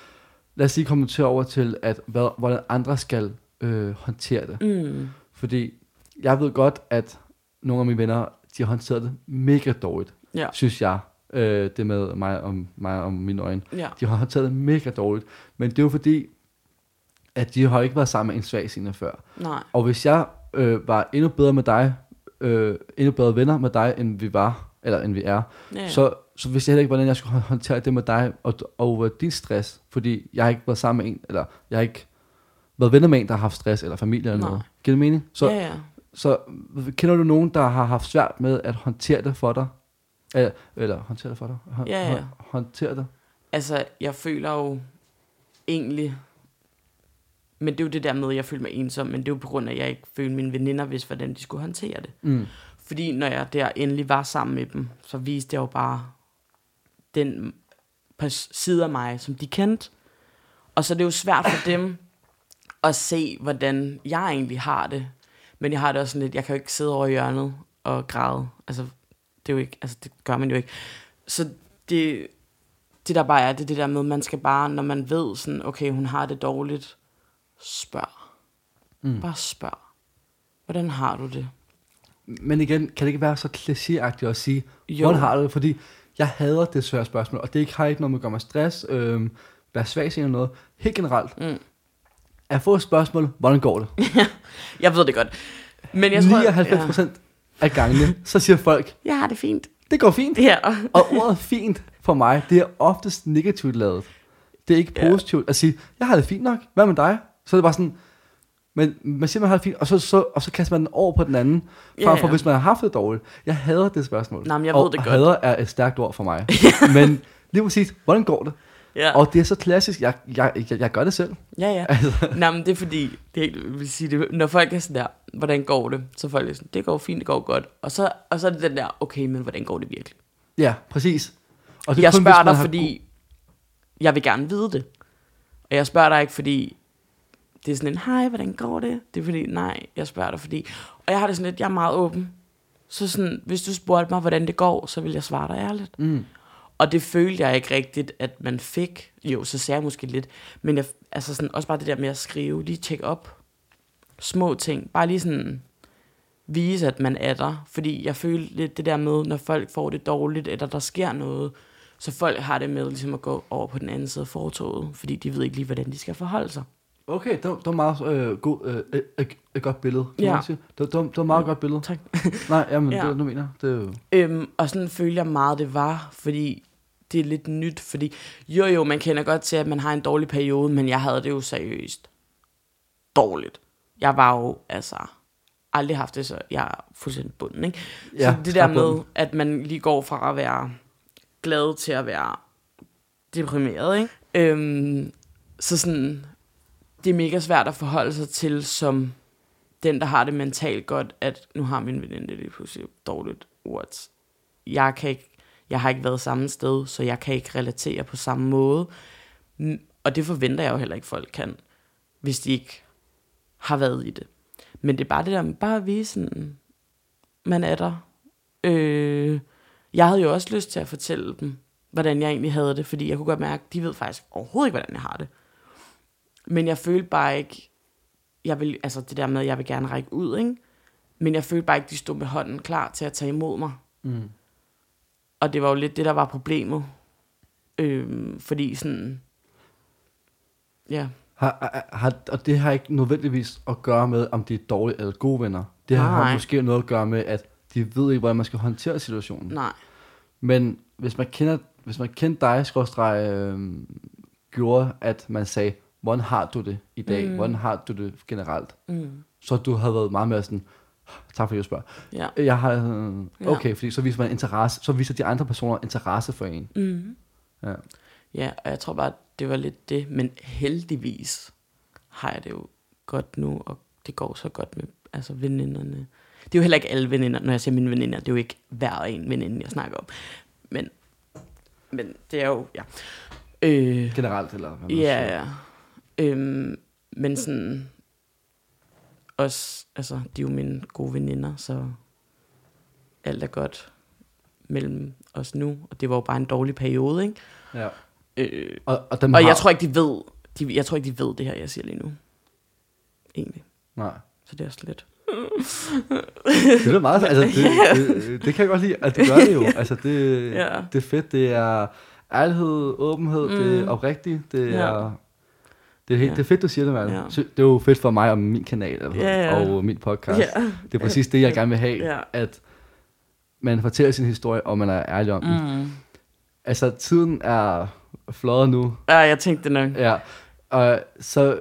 Lad os lige kommentere over til, at hvad, hvordan andre skal øh, håndtere det. Mm. Fordi jeg ved godt, at nogle af mine venner, de har håndteret det mega dårligt, Ja. synes jeg. Øh, det med mig og, mig og mine øjne. Ja. De har håndteret det mega dårligt. Men det er jo fordi, at de har ikke været sammen med en svag sine før. Nej. Og hvis jeg øh, var endnu bedre med dig, øh, endnu bedre venner med dig, end vi var, eller end vi er, Ja, så, så vidste jeg heller ikke, hvordan jeg skulle hå- håndtere det med dig, og, og øh, din stress, fordi jeg har ikke været sammen med en, eller jeg har ikke været venner med en, der har haft stress, eller familie eller Nej. noget. Giver det mening? Så, ja, ja. så kender du nogen, der har haft svært med at håndtere det for dig? Eller, eller håndtere det for dig? Hå- Ja, ja. hå- Håndtere det? Altså, jeg føler jo egentlig... Men det er jo det der med, at jeg føler mig ensom, men det er jo på grund af, at jeg ikke følte, mine veninder vidste, hvordan de skulle håndtere det. Mm. Fordi når jeg der endelig var sammen med dem, så viste jeg jo bare den side af mig, som de kendte. Og så er det jo svært for dem at se, hvordan jeg egentlig har det. Men jeg har det også sådan lidt, jeg kan jo ikke sidde over i hjørnet og græde. Altså, det er jo ikke, altså det gør man jo ikke. Så det, det der bare er, det er det der med, man skal bare, når man ved sådan, okay, hun har det dårligt, spørg. Mm. Bare spørg. Hvordan har du det? Men igen, kan det ikke være så klichéagtigt at sige, Jo. hvordan har du det? Fordi jeg hader det svære spørgsmål, og det ikke- har ikke noget med at gøre mig stress, øh, være svag eller noget. Helt generelt, Mm. At få et spørgsmål, hvordan går det? Jeg ved det godt. Men jeg tror, 99 procent af gangene, så siger folk, ja, jeg har det fint. det går fint. Ja. Og ordet fint for mig, det er oftest negativt lavet. Det er ikke Ja. positivt at sige, jeg har det fint nok, hvad med dig? Så er det bare sådan, men man siger, man har det fint, og så, så, og så kaster man den over på den anden, frem Ja, for ja. hvis man har haft det dårligt. Jeg hader det spørgsmål. Nå, men jeg og ved det godt. hader er et stærkt ord for mig. men lige præcis, hvordan går det? Ja, Og det er så klassisk, jeg, jeg, jeg, jeg gør det selv. ja. ja. Altså. Nå, men det er fordi, det er, vil sige, det, når folk er sådan der, hvordan går det? Så folk er sådan, det går fint, det går godt. Og så, og så er det den der, okay, men hvordan går det virkelig? Ja, præcis. Og det jeg kun, spørger dig, fordi jeg vil gerne vide det. Og jeg spørger dig ikke, fordi det er sådan en, hej, hvordan går det? Det er fordi, nej, jeg spørger dig, fordi... Og jeg har det sådan lidt, jeg er meget åben. Så sådan, hvis du spurgte mig, hvordan det går, så vil jeg svare dig ærligt. Mm. Og det følte jeg ikke rigtigt, at man fik. Jo, så sagde jeg måske lidt. Men jeg, altså sådan, også bare det der med at skrive, lige tjekke op. Små ting. Bare lige sådan vise, at man er der. Fordi jeg følte lidt det der med, når folk får det dårligt, eller der sker noget, så folk har det med ligesom at gå over på den anden side af fortoget, fordi de ved ikke lige, hvordan de skal forholde sig. Okay, det var, det var meget øh, god, øh, et, et godt billede. kan Ja. man sige. Det, var- det, var, det var meget godt billede. Tak. Nej, jamen, Ja. ja. det, nu mener jeg. Det er jo... Øhm, og sådan føler jeg meget, det var, fordi det er lidt nyt, fordi jo jo, man kender godt til, at man har en dårlig periode, men jeg havde det jo seriøst dårligt. Jeg var jo, altså, aldrig haft det, så jeg er fuldstændig bunden, ikke? Ja, så det der med, at man lige går fra at være glad til at være deprimeret, ikke? Øhm, så sådan, det er mega svært at forholde sig til som den, der har det mentalt godt, at nu har min veninde det lige pludselig dårligt. What? Jeg, kan ikke, jeg har ikke været samme sted, så jeg kan ikke relatere på samme måde. Mm, og det forventer jeg jo heller ikke, folk kan, hvis de ikke har været i det. Men det er bare det der med bare at vise, sådan, man er der. Øh, jeg havde jo også lyst til at fortælle dem, hvordan jeg egentlig havde det, fordi jeg kunne godt mærke, at de ved faktisk overhovedet ikke, hvordan jeg har det. Men jeg følte bare ikke, jeg vil, altså det der med, at jeg vil gerne række ud, ikke? Men jeg følte bare ikke, de stod med hånden klar til at tage imod mig. Mm. Og det var jo lidt det, der var problemet. Øhm, fordi sådan, ja, Har, har, og det har ikke nødvendigvis at gøre med, om de er dårlige eller gode venner. Det har, har måske noget at gøre med, at de ved ikke, hvordan man skal håndtere situationen. nej, Men hvis man kender, hvis man kender dig, skråstreg, øh, gjorde, at man sagde, hvordan har du det i dag? Mm. Hvordan har du det generelt? mm, Så du har været meget mere sådan, tak fordi du spørger. ja, Jeg har, øh, Ja. okay, fordi så viser man interesse, så viser de andre personer interesse for en. mm. Ja. ja, og jeg tror bare, det var lidt det. Men heldigvis har jeg det jo godt nu, og det går så godt med altså veninderne. Det er jo heller ikke alle veninder, når jeg siger mine veninder, det er jo ikke hver en veninde, jeg snakker om. Men, men det er jo, ja. Øh, Generelt, eller hvad man Ja, siger. ja. Øhm, men sådan, også, altså, de er jo mine gode veninder, så alt er godt mellem os nu. Og det var jo bare en dårlig periode, ikke? ja. Øh, Og, og, dem og har, jeg tror ikke, de ved, de, jeg tror ikke, de ved det her, jeg siger lige nu. Egentlig. Nej. Så det er også lidt. Det er meget, altså det, det, det kan jeg godt lide, at det gør det jo. Altså det, Ja. det er fedt, det er ærlighed, åbenhed, mm. det er Mm. oprigtigt, det Ja. er, det er, helt, Ja. det er fedt, du siger det, Malte. Ja. Det er jo fedt for mig og min kanal eller, Ja, ja. og min podcast. Ja. Det er præcis det, jeg gerne vil have, Ja. at man fortæller sin historie, og man er ærlig om den. Mm. Altså, tiden er fløjet nu, Ja, jeg tænkte det nok. Ja, og så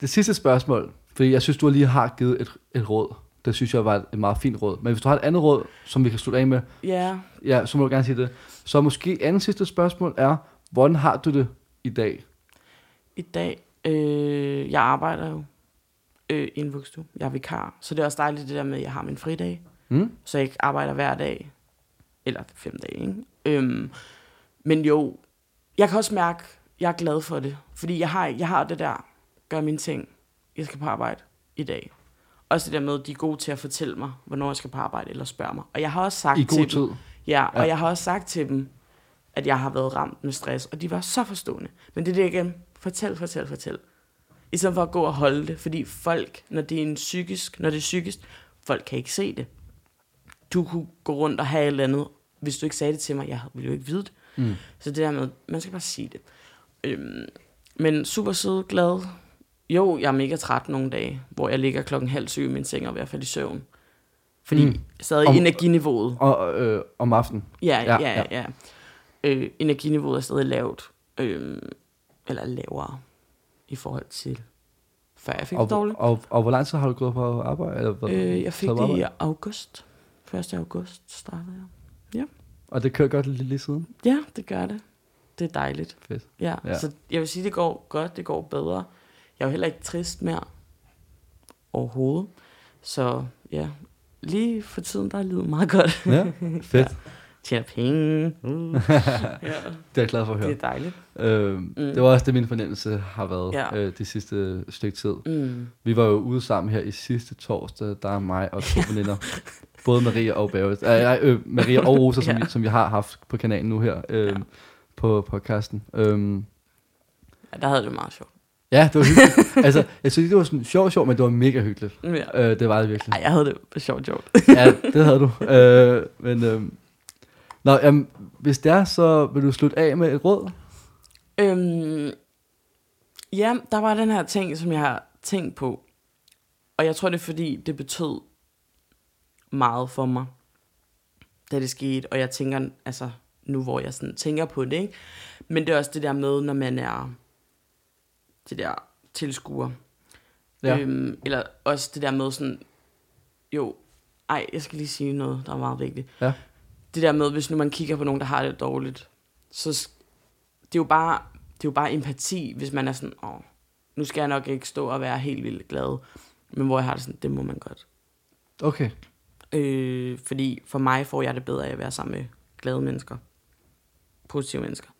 det sidste spørgsmål, fordi jeg synes, du lige har givet et, et råd. Det synes jeg var et, et meget fint råd. Men hvis du har et andet råd, som vi kan slutte af med, Ja, ja, så må du gerne sige det. Så måske andet sidste spørgsmål er, hvordan har du det i dag? i dag, øh, jeg arbejder jo øh, i en vuggestue. Jeg er vikar, så det er også dejligt det der med, at jeg har min fridag. Mm? så jeg ikke arbejder hver dag, eller fem dage, ikke? Øhm, men jo, jeg kan også mærke, jeg er glad for det, fordi jeg har, jeg har det der, gør mine ting, jeg skal på arbejde i dag. Også det der med, at de er gode til at fortælle mig, hvornår jeg skal på arbejde, eller spørge mig. Og jeg har også sagt I til god dem, tid. Ja, og ja. jeg har også sagt til dem, at jeg har været ramt med stress, og de var så forstående. Men det er det igen, fortæl, fortæl, fortæl. I stedet for at gå og holde det, fordi folk, når det er en psykisk, når det er psykisk, folk kan ikke se det. Du kunne gå rundt og have et eller andet, hvis du ikke sagde det til mig, jeg ville jo ikke vide det. Mm. Så det der med, man skal bare sige det. Øhm, men super sød, glad. Jo, jeg er mega træt nogle dage, hvor jeg ligger klokken halv syv i min seng og ved at falde i søvn. Fordi Mm. stadig Om- energiniveauet Og øh, om aftenen. Ja, Ja, ja, ja. ja. ja. Øh, energiniveauet er stadig lavt. Øh, eller lavere i forhold til før jeg fik Og, det dårligt. og, og, hvor lang tid har du gået på arbejde? Eller, hvad- Øh, jeg fik det i arbejde? august. 1. august startede jeg. Og det kører godt lige, lige siden? Ja, det gør det. Det er dejligt. Fedt. Ja, Ja. ja. så jeg vil sige, det går godt, det går bedre. Jeg er jo heller ikke trist mere overhovedet. Så ja, lige for tiden, der er livet meget godt. Ja, fedt. Tjener penge. Uh. ja, Det er jeg glad for at høre. det er dejligt. Øh, mm. Det var også det, min fornemmelse har været Ja. øh, de sidste stykke tid. Mm. Vi var jo ude sammen her i sidste torsdag, der er mig og to veninder. Både Maria og Bave. Øh, øh, Maria og Rosa, som, Ja. vi, som vi har haft på kanalen nu her øh, Ja. på podcasten. Øhm, Ja, der havde det meget sjovt. ja, det var hyggeligt. altså, jeg synes, det var sådan sjovt, sjovt, men det var mega hyggeligt. Ja. Øh, det var det virkelig. Ej, jeg havde det sjovt sjovt. Ja, det havde du. Øh, men, øh, nå, jamen, hvis det er, så vil du slutte af med et råd? øhm, ja, der var den her ting, som jeg har tænkt på. Og jeg tror, det er fordi, det betød meget for mig, da det skete. Og jeg tænker, altså nu hvor jeg sådan tænker på det, ikke? Men det er også det der med, når man er det der tilskuer. Ja. Øhm, eller også det der med sådan, jo, ej, jeg skal lige sige noget, der er meget vigtigt. Ja. Det der med, hvis nu man kigger på nogen, der har det dårligt, så det er jo bare, det jo bare empati, hvis man er sådan, åh, nu skal jeg nok ikke stå og være helt vildt glad. Men hvor jeg har det sådan, det må man godt. Okay. Øh, fordi for mig får jeg det bedre af at være sammen med glade mennesker. Positive mennesker.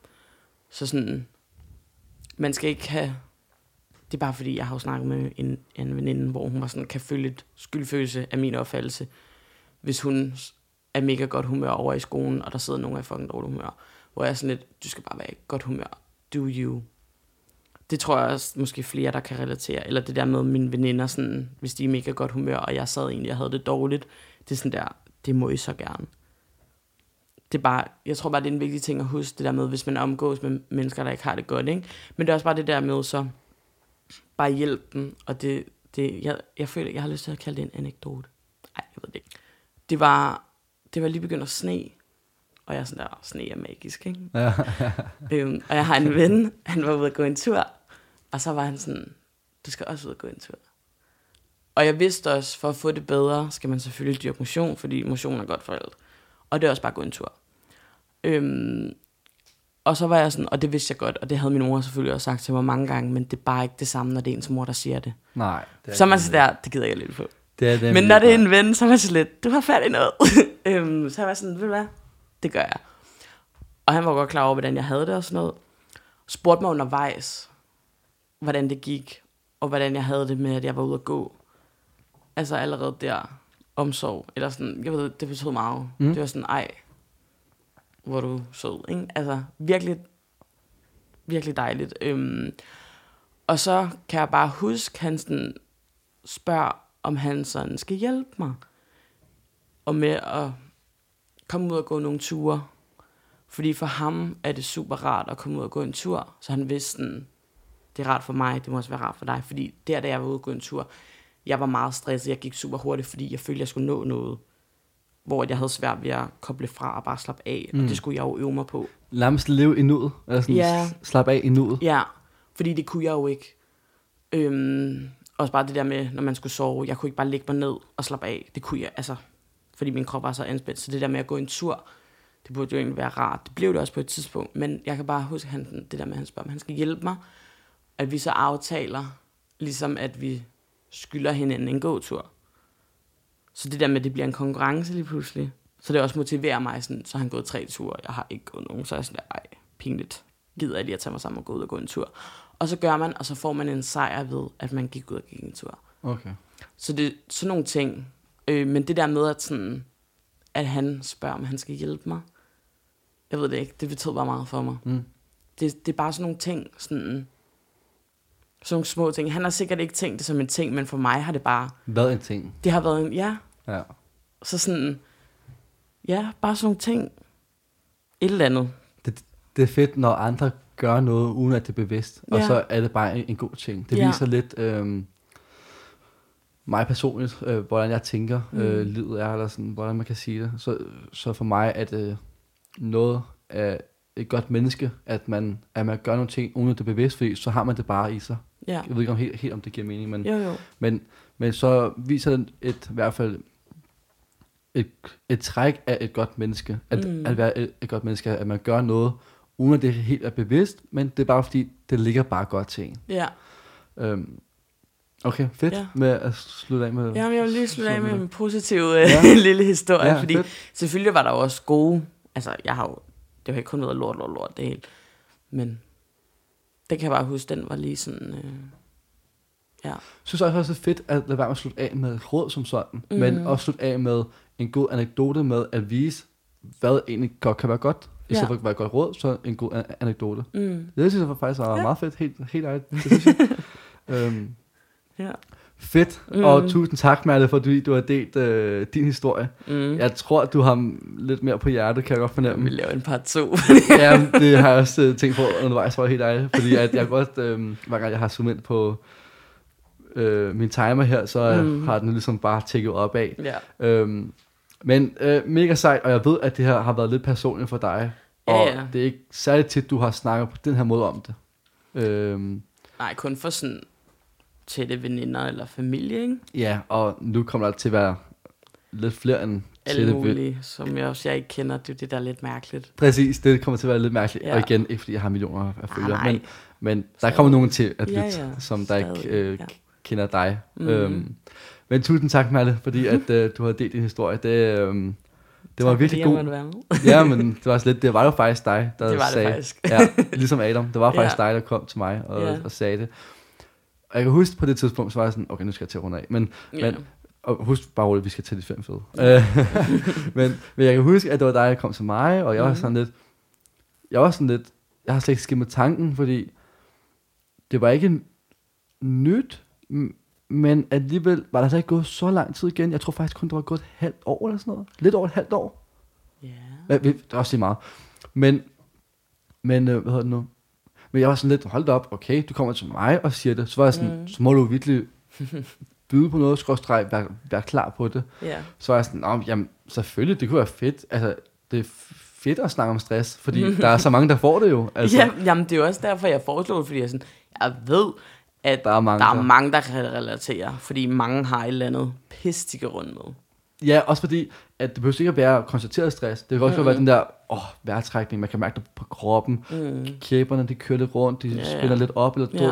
Så sådan, man skal ikke have... Det er bare fordi, jeg har jo snakket med en, en veninde, hvor hun var sådan, kan føle et skyldfølelse af min opfattelse, hvis hun er mega godt humør over i skolen, og der sidder nogen af fucking dårlig humør. Hvor jeg er sådan lidt, du skal bare være i godt humør. Do you. Det tror jeg også måske flere, der kan relatere. Eller det der med mine veninder, sådan, hvis de er mega godt humør, og jeg sad egentlig jeg havde det dårligt. Det er sådan der, det må I så gerne. Det er bare, jeg tror bare, det er en vigtig ting at huske, det der med, hvis man omgås med mennesker, der ikke har det godt, ikke? Men det er også bare det der med, så bare hjælp dem, og det, det jeg, jeg føler, jeg har lyst til at kalde det en anekdote. Nej, jeg ved det ikke. Det var, det var lige begyndt at sne, og jeg er sådan der, sne er magisk, ikke? Ja. Øhm, og jeg har en ven, han var ude at gå en tur, og så var han sådan, du skal også ud og gå en tur. Og jeg vidste også, for at få det bedre, skal man selvfølgelig dyrke motion, fordi motion er godt for alt. Og det er også bare at gå en tur. Øhm, og så var jeg sådan, og det vidste jeg godt, og det havde min mor selvfølgelig også sagt til mig mange gange, men det er bare ikke det samme, når det er ens mor, der siger det. Nej. Det Så er man sådan der, det gider jeg lidt på. Det er det, Men når det er en ven, så er man sådan lidt, du har fat i noget. øhm, så jeg var sådan, ved du hvad, det gør jeg. Og han var godt klar over, hvordan jeg havde det og sådan noget. Spurgte mig undervejs, hvordan det gik, og hvordan jeg havde det med, at jeg var ude at gå. Altså allerede der, omsorg, eller sådan, jeg ved, det betød meget. Mm. Det var sådan, ej, hvor du sød, ikke? Altså, virkelig, virkelig dejligt. Øhm, og så kan jeg bare huske, han sådan spørger, om han sådan skal hjælpe mig. Og med at komme ud og gå nogle ture. Fordi for ham er det super rart at komme ud og gå en tur. Så han vidste sådan, det er rart for mig, det må også være rart for dig. Fordi der, da jeg var ude og gå en tur, jeg var meget stresset. Jeg gik super hurtigt, fordi jeg følte, jeg skulle nå noget. Hvor jeg havde svært ved at koble fra og bare slappe af. Mm. Og det skulle jeg jo øve mig på. Nærmest leve i nuet. Eller sådan, Ja. s- Slap af i nuet. Ja, fordi det kunne jeg jo ikke. Øhm, også bare det der med, når man skulle sove, jeg kunne ikke bare ligge mig ned og slappe af. Det kunne jeg, altså, fordi min krop var så anspændt. Så det der med at gå en tur, det burde jo egentlig være rart. Det blev det også på et tidspunkt, men jeg kan bare huske, han, det der med, at han spørger, om han skal hjælpe mig. At vi så aftaler, ligesom at vi skylder hinanden en god tur. Så det der med, at det bliver en konkurrence lige pludselig. Så det også motiverer mig, sådan, så har han gået tre ture, jeg har ikke gået nogen, så er jeg sådan der, ej, pinligt. Gider jeg lige at tage mig sammen og gå ud og gå en tur. Og så gør man, og så får man en sejr ved, at man gik ud og gik en tur. Okay. Så det er sådan nogle ting. Øh, men det der med, at, sådan, at han spørger, om han skal hjælpe mig, jeg ved det ikke, det betød bare meget for mig. Mm. Det, det er bare sådan nogle ting, sådan, sådan nogle små ting. Han har sikkert ikke tænkt det som en ting, men for mig har det bare, Hvad en ting. det har været en, ja, Ja. så sådan, ja, bare sådan nogle ting. Et eller andet. Det er fedt, når andre gør noget, uden at det er bevidst. Og Ja. så er det bare en, en god ting. Det Ja. viser lidt øhm, mig personligt, øh, hvordan jeg tænker, Mm. øh, livet er, eller sådan, hvordan man kan sige det. Så, så for mig er det noget af et godt menneske, at man, at man gør nogle ting, uden at det er bevidst, fordi så har man det bare i sig. Ja, Jeg ved ikke om helt, helt om det giver mening, men, jo jo. men, men så viser den et, i hvert fald et, et træk af et godt menneske. At, mm. at være et, et godt menneske, at man gør noget, uden at det helt er bevidst, men det er bare fordi, det ligger bare godt til en. Ja. Øhm, okay, fedt Ja. med at slutte af med... Jamen, jeg vil lige slutte af med Sådan en positiv øh, Ja. lille historie, ja, fordi fedt. selvfølgelig var der også gode, altså jeg har jo, det har ikke kun været lort, lort, lort, det hele, men det kan jeg bare huske, den var lige sådan, øh, ja. Jeg synes også, det er fedt at lade være med at slutte af med et råd som sådan, mm. Mhm. men også slutte af med en god anekdote med at vise, hvad egentlig godt kan være godt. I Ja. stedet for at godt råd, så en god an- anekdote. Mm. Det synes jeg faktisk er Ja. ja. meget fedt. Helt, helt ærligt. Jeg. øhm, Ja. fedt. Mm. Og tusind tak, Merle, for at du, du har delt øh, din historie. Mm. Jeg tror, du har lidt mere på hjertet, kan jeg godt Vi fornemme. laver en par to. ja, det har jeg også øh, tænkt på undervejs, for helt ærlig. Fordi at jeg godt, øh, hver gang jeg har zoomet ind på øh, min timer her, så Mm. mm. har den ligesom bare tækket op af. ja. Øhm, men øh, mega sejt, og jeg ved, at det her har været lidt personligt for dig. Ja, Og ja. det er ikke særligt tit, du har snakket på den her måde om det. Øhm, Nej, kun for sådan tætte veninder eller familie, ikke? ja, og nu kommer der til at være lidt flere end alle Tætte mulige, som jeg også jeg ikke kender. Det er det, der er lidt mærkeligt. Præcis, det kommer til at være lidt mærkeligt. Ja. Ja. Og igen, ikke fordi jeg har millioner af følgere, Nej. men, men der kommer nogen til at Ja, lytte, ja. som der ikke Stadig, øh, ja. kender dig. Mhm. Øhm, men tusind tak, Malle, fordi at, øh, du har delt din historie. Det, øhm, det var Tak, virkelig fordi god. jeg måtte være med. ja, men det var lidt, det var jo faktisk dig, der Det var det sagde, faktisk. ja, ligesom Adam, det var faktisk Ja. dig, der kom til mig og, Ja. og sagde det. Og jeg kan huske på det tidspunkt, så var jeg sådan, okay, nu skal jeg til at runde af. Men, Ja. men og husk bare roligt, vi skal til de fem fede. Øh, men, men jeg kan huske, at det var dig, der kom til mig, og jeg var Mhm. sådan lidt, jeg var sådan lidt, jeg har slet ikke skimmet tanken, fordi det var ikke nyt, men alligevel var der så ikke gået så lang tid igen. Jeg tror faktisk kun, det var gået et halvt år eller sådan noget. Lidt over et halvt år. Ja. Vi- det er også lige meget. Men, men øh, hvad hedder det nu? Men jeg var sådan lidt, hold da op, okay, du kommer til mig og siger det. Så var jeg sådan, Mm. så må du virkelig byde på noget, skråstreg, være, være klar på det. ja. Så var jeg sådan, Nå, jamen selvfølgelig, det kunne være fedt. Altså, det er fedt at snakke om stress, fordi der er så mange, der får det jo. Altså, ja, jamen det er jo også derfor, jeg foreslog det, fordi jeg, sådan, jeg ved, at Der er mange, der er mange, der kan relatere, fordi mange har et eller andet pis, de rundt med. Ja, også fordi, at det behøver ikke at være konstateret stress. Det kan også mm. være den der, åh, vejrtrækning, man kan mærke det på kroppen. Mm. Kæberne, de kører lidt rundt, de Ja, ja, ja. lidt op eller Ja. ja.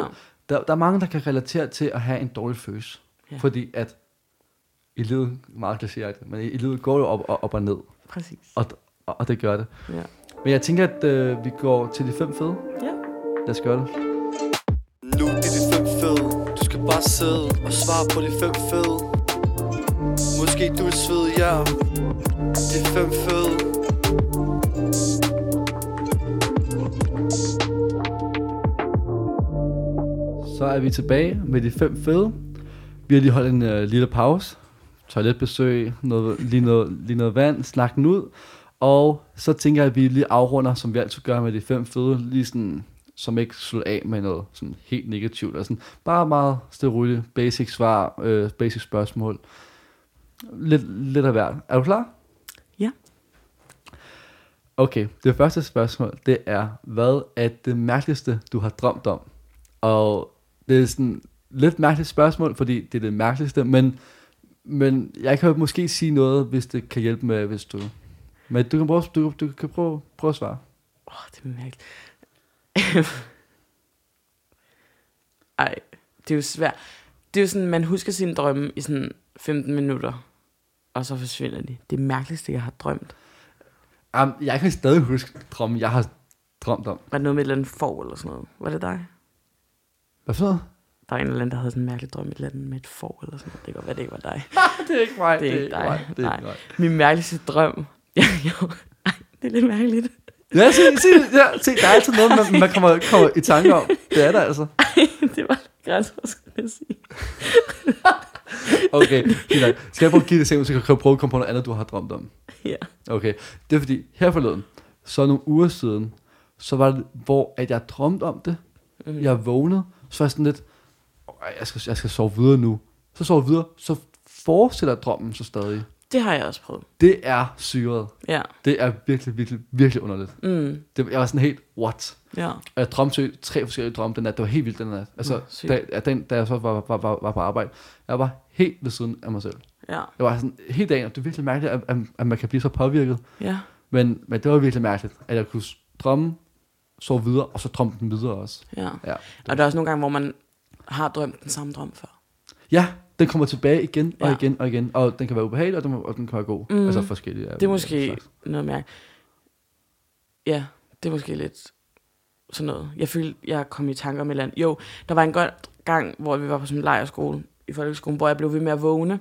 der, der er mange, der kan relatere til at have en dårlig følelse. Ja. Fordi at i livet, meget klichéagtigt, men i, i livet går jo op, op, op og ned, Præcis. og, og, og det gør det. Ja. Men jeg tænker, at øh, vi går til de fem fede. ja. Lad os gøre det bare sidde og svare på de fem fede Måske du er sved, ja De fem fede Så er vi tilbage med de fem fede. Vi har lige holdt en øh, lille pause. Toiletbesøg, noget, lige, noget, lige noget vand, snakken ud. Og så tænker jeg, at vi lige afrunder, som vi altid gør med de fem fede, lige sådan, som ikke slutter af med noget sådan helt negativt. Altså sådan, bare meget stille basic svar, øh, basic spørgsmål. Lidt, lidt af hvert. Er du klar? Ja. Okay, det første spørgsmål, det er, hvad er det mærkeligste, du har drømt om? Og det er sådan lidt mærkeligt spørgsmål, fordi det er det mærkeligste, men, men jeg kan måske sige noget, hvis det kan hjælpe med, hvis du... Men du kan prøve, du, du kan prøve, prøve at svare. Åh, oh, det er mærkeligt. Ej, det er jo svært. Det er jo sådan, man husker sine drømme i sådan 15 minutter, og så forsvinder de. Det er mærkeligste, jeg har drømt. Um, jeg kan stadig huske drømmen, jeg har drømt om. Var det noget med et eller andet får eller sådan noget? Var det dig? Hvad noget? Der er en eller anden, der havde sådan en mærkelig drøm, et eller andet med et får eller sådan noget. Det kan godt være, det ikke var dig. det er ikke mig. Det er ikke dig. mig. Det er Nej. ikke mig. Min mærkeligste drøm. Ja, jo. Det er lidt mærkeligt. Ja, se, se, ja, se, der er altid noget, man, man kommer, kommer i tanke om. Det er der altså. det var grænseoverskridende at sige. Okay, fint. Skal jeg prøve at give det eksempel, så kan jeg prøve at komme på noget andet, du har drømt om. Ja. Okay, det er fordi, her forleden, så nogle uger siden, så var det, hvor at jeg drømte om det. Mm. Jeg vågnede, så var jeg sådan lidt, "Ej, jeg skal, jeg skal sove videre nu. Så sov videre, så fortsætter drømmen så stadig. Det har jeg også prøvet. Det er syret. Ja. Det er virkelig, virkelig, virkelig underligt. Mm. Det, jeg var sådan helt, what? Ja. Og jeg drømte tre forskellige drømme den nat. Det var helt vildt den nat. Altså, sygt. da, da, den, da jeg så var, var, var, var på arbejde, jeg var helt ved siden af mig selv. Ja. Jeg var sådan helt dagen, og det er virkelig mærkeligt, at, at, at man kan blive så påvirket. Ja. Men, men det var virkelig mærkeligt, at jeg kunne drømme, sove videre, og så drømme den videre også. Ja. Ja, Og der er også nogle gange, hvor man har drømt den samme drøm før. ja den kommer tilbage igen og Ja. igen og igen. Og den kan være ubehagelig, og den, og den kan være god. Mm. Altså forskellige. Det er måske slags. noget mærke. Ja, det er måske lidt sådan noget. Jeg følte, jeg kom i tanker om et eller andet. Jo, der var en godt gang, hvor vi var på sådan en lejerskole i folkeskolen, hvor jeg blev ved med at vågne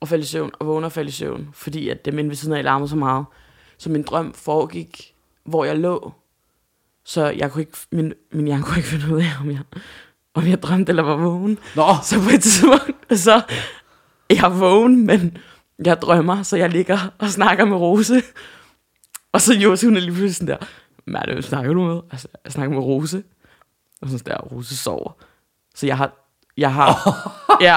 og falde i søvn, og vågne og falde i søvn, fordi at dem inde ved siden af larmede så meget. Så min drøm foregik, hvor jeg lå. Så jeg kunne ikke, min, min hjerne kunne ikke finde ud af, om jeg, om jeg drømte eller var vågen. Nå, Så på et tidspunkt, så jeg er vågen, men jeg drømmer, så jeg ligger og snakker med Rose. Og så Jose, hun er lige pludselig sådan der, Mærte, hvem snakker du med? Altså, jeg snakker med Rose. Og sådan der, Rose sover. Så jeg har, jeg har, ja.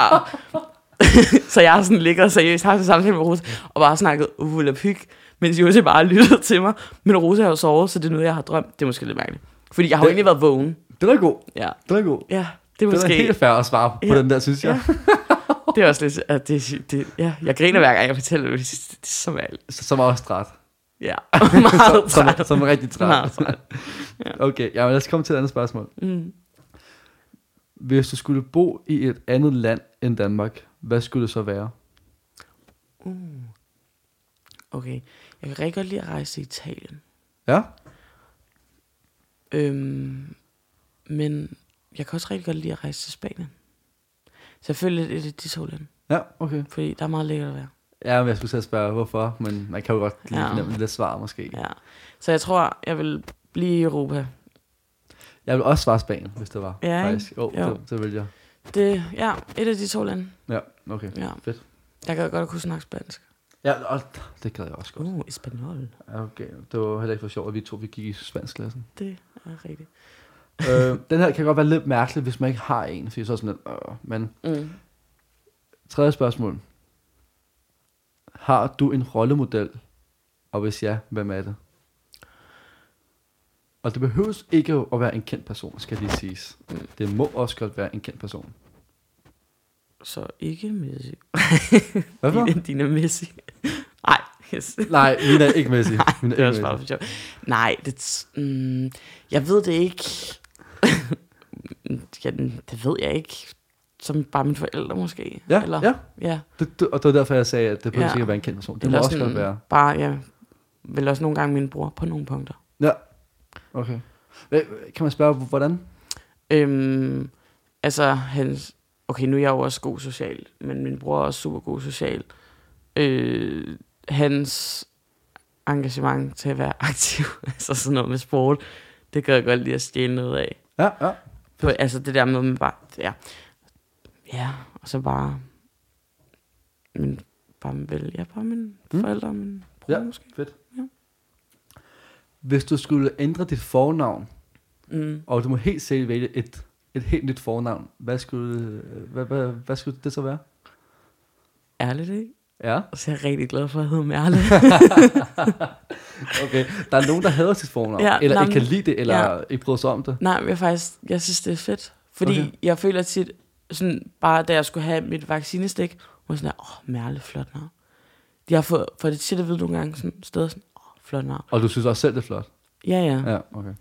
så jeg har sådan ligget og seriøst haft en samtale med Rose, og bare snakket uvuld og pyg, mens Jose bare lyttede til mig. Men Rose har jo sovet, så det er noget, jeg har drømt. Det er måske lidt mærkeligt. Fordi jeg har jo Det- egentlig været vågen. Den er god. Ja, Den er god. ja det er Den er måske... helt fair at svare på Ja. den der, synes jeg. Det er også lidt... At det, det, ja, jeg griner hver gang, jeg fortæller det. Det er, så. Så- Som også træt. Ja, meget som, træt. som, som rigtig træt. Meget træt. Okay, ja, men lad os komme til et andet spørgsmål. Mm. Hvis du skulle bo i et andet land end Danmark, hvad skulle det så være? Uh. Okay, jeg kan rigtig godt lide at rejse til Italien. Ja? Øhm, men jeg kan også rigtig godt lide at rejse til Spanien. Så føler lidt, at de to lande. Ja, okay. Fordi der er meget lækkert at være. Ja, men jeg skulle at spørge, hvorfor, men man kan jo godt lige Ja. fornemme lidt svar måske. Ja. Så jeg tror, jeg vil blive i Europa. Jeg vil også svare Spanien, hvis det var. Ja, faktisk. Jo, Jo. det, det vil jeg. Det, ja, et af de to lande. Ja, okay. Ja. Fedt. Jeg kan godt kunne snakke spansk. Ja, og det gad jeg også godt. Uh, espanol. Ja, Okay, det var heller ikke for sjovt, at vi to vi gik i spansk klassen. Det er rigtigt. Øh, den her kan godt være lidt mærkelig, hvis man ikke har en, fordi så er sådan lidt, øh, men Mm. tredje spørgsmål. Har du en rollemodel? Og hvis ja, hvem er det? Og det behøves ikke at være en kendt person, skal lige siges. Mm. Det må også godt være en kendt person. Så ikke Messi. Hvad for? Din, din er Messi. Nej, yes. Nej, min er ikke Messi. Nej, Min er det er også bare for sjov. Nej, det, mm, jeg ved det ikke. Ja, det ved jeg ikke. Som bare mine forældre måske. Ja, Eller, ja. ja. Det, det, og det var derfor, jeg sagde, at det behøver Ja. ikke være en kendt person. Det Eller må også godt være. Bare, ja. Vel også nogle gange min bror på nogle punkter. Ja, okay. Kan man spørge, hvordan? Øhm, altså, hans... Okay, nu er jeg jo også god social, men min bror er også super god social. Øh, hans engagement til at være aktiv, altså sådan noget med sport, det kan jeg godt lide at stjæle noget af. Ja, ja. På, altså det der med, med bare, ja, ja, og så bare, min, bare vel, ja, bare mine Mm. forældre og min bror Ja. måske. Fedt. Ja. Hvis du skulle ændre dit fornavn, Mm. og du må helt selv vælge et, et helt nyt fornavn, hvad skulle, hvad, hvad, hvad skulle det så være? Ærligt, ikke? Ja, Og så er jeg rigtig glad for at hedde Merle. okay. Der er nogen, der hader sit fornavn, Ja, eller nej, ikke kan lide det, eller ja. ikke bryder sig om det. Nej, men jeg faktisk, jeg synes, det er fedt. Fordi Okay. jeg føler tit, sådan, bare da jeg skulle have mit vaccinestik, var sådan åh, Merle, flot navn. De har fået, for det tit at vide nogle gange, sådan steder sådan, åh, flot navn. Og du synes også selv, det er flot. Ja, ja. Ja, okay.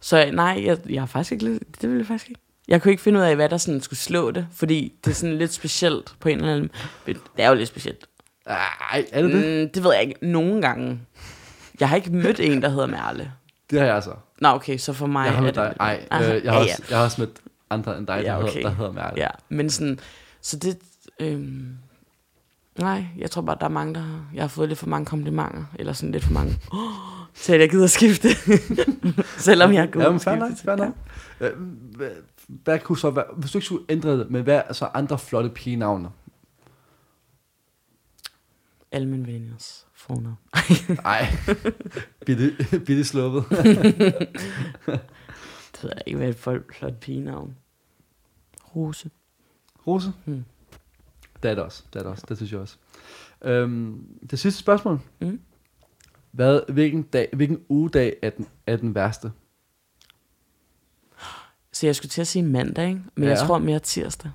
Så nej, jeg, jeg har faktisk ikke, det ville jeg faktisk ikke. Jeg kunne ikke finde ud af, hvad der sådan skulle slå det, fordi det er sådan lidt specielt på en eller anden Det er jo lidt specielt. Ej, er det det? Mm, det ved jeg ikke. Nogle gange. Jeg har ikke mødt en, der hedder Merle. Det har jeg altså. Nå, okay, så for mig Jeg har er mødt dig. Ej, Aha, øh, jeg, har ja, også, jeg har også mødt andre end dig, der, Ja, hedder, okay. der hedder Mærke. Ja, men sådan... Så det... Øhm, nej, jeg tror bare, der er mange, der har... Jeg har fået lidt for mange komplimenter, eller sådan lidt for mange... Oh, at jeg gider skifte. Selvom jeg er god. Ja, men fair nok, fair nok. Øh, Hvad, kunne så være, hvis du ikke skulle ændre det, men hvad er så andre flotte pigenavne? Alle mine fornavn. Nej, bitte, bitte sluppet. Det ved jeg ikke, hvad et folk flot pigenavn. Rose. Rose? Hmm. Det er det også, det er det også, det synes jeg også. Øhm, det sidste spørgsmål. Mm. Hvad, hvilken, dag, hvilken ugedag er den, er den værste? Så jeg skulle til at sige mandag, ikke? men ja. jeg tror mere tirsdag.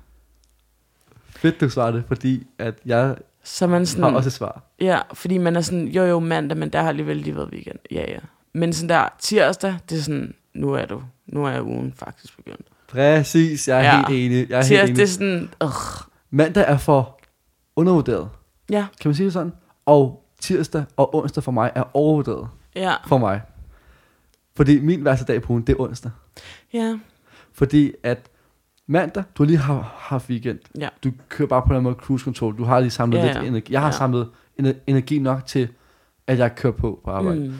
Fedt, du svarer det, fordi at jeg Så man har sådan, også et svar. Ja, fordi man er sådan, jo jo mandag, men der har alligevel lige været weekend. Ja, ja. Men sådan der tirsdag, det er sådan, nu er du, nu er ugen faktisk begyndt. Præcis, jeg er Ja. helt enig. Jeg er helt Tirsdag, enig. det er sådan, øh, Mandag er for undervurderet, ja, kan man sige det sådan? Og tirsdag og onsdag for mig er overvurderet ja, for mig. Fordi min værste dag på ugen, det er onsdag. ja, Fordi at mandag, du har lige har haft weekend. ja, Du kører bare på den måde cruise control. Du har lige samlet Ja, lidt ja. energi. Jeg har Ja. samlet ener- energi nok til, at jeg kører på på arbejde. Mm.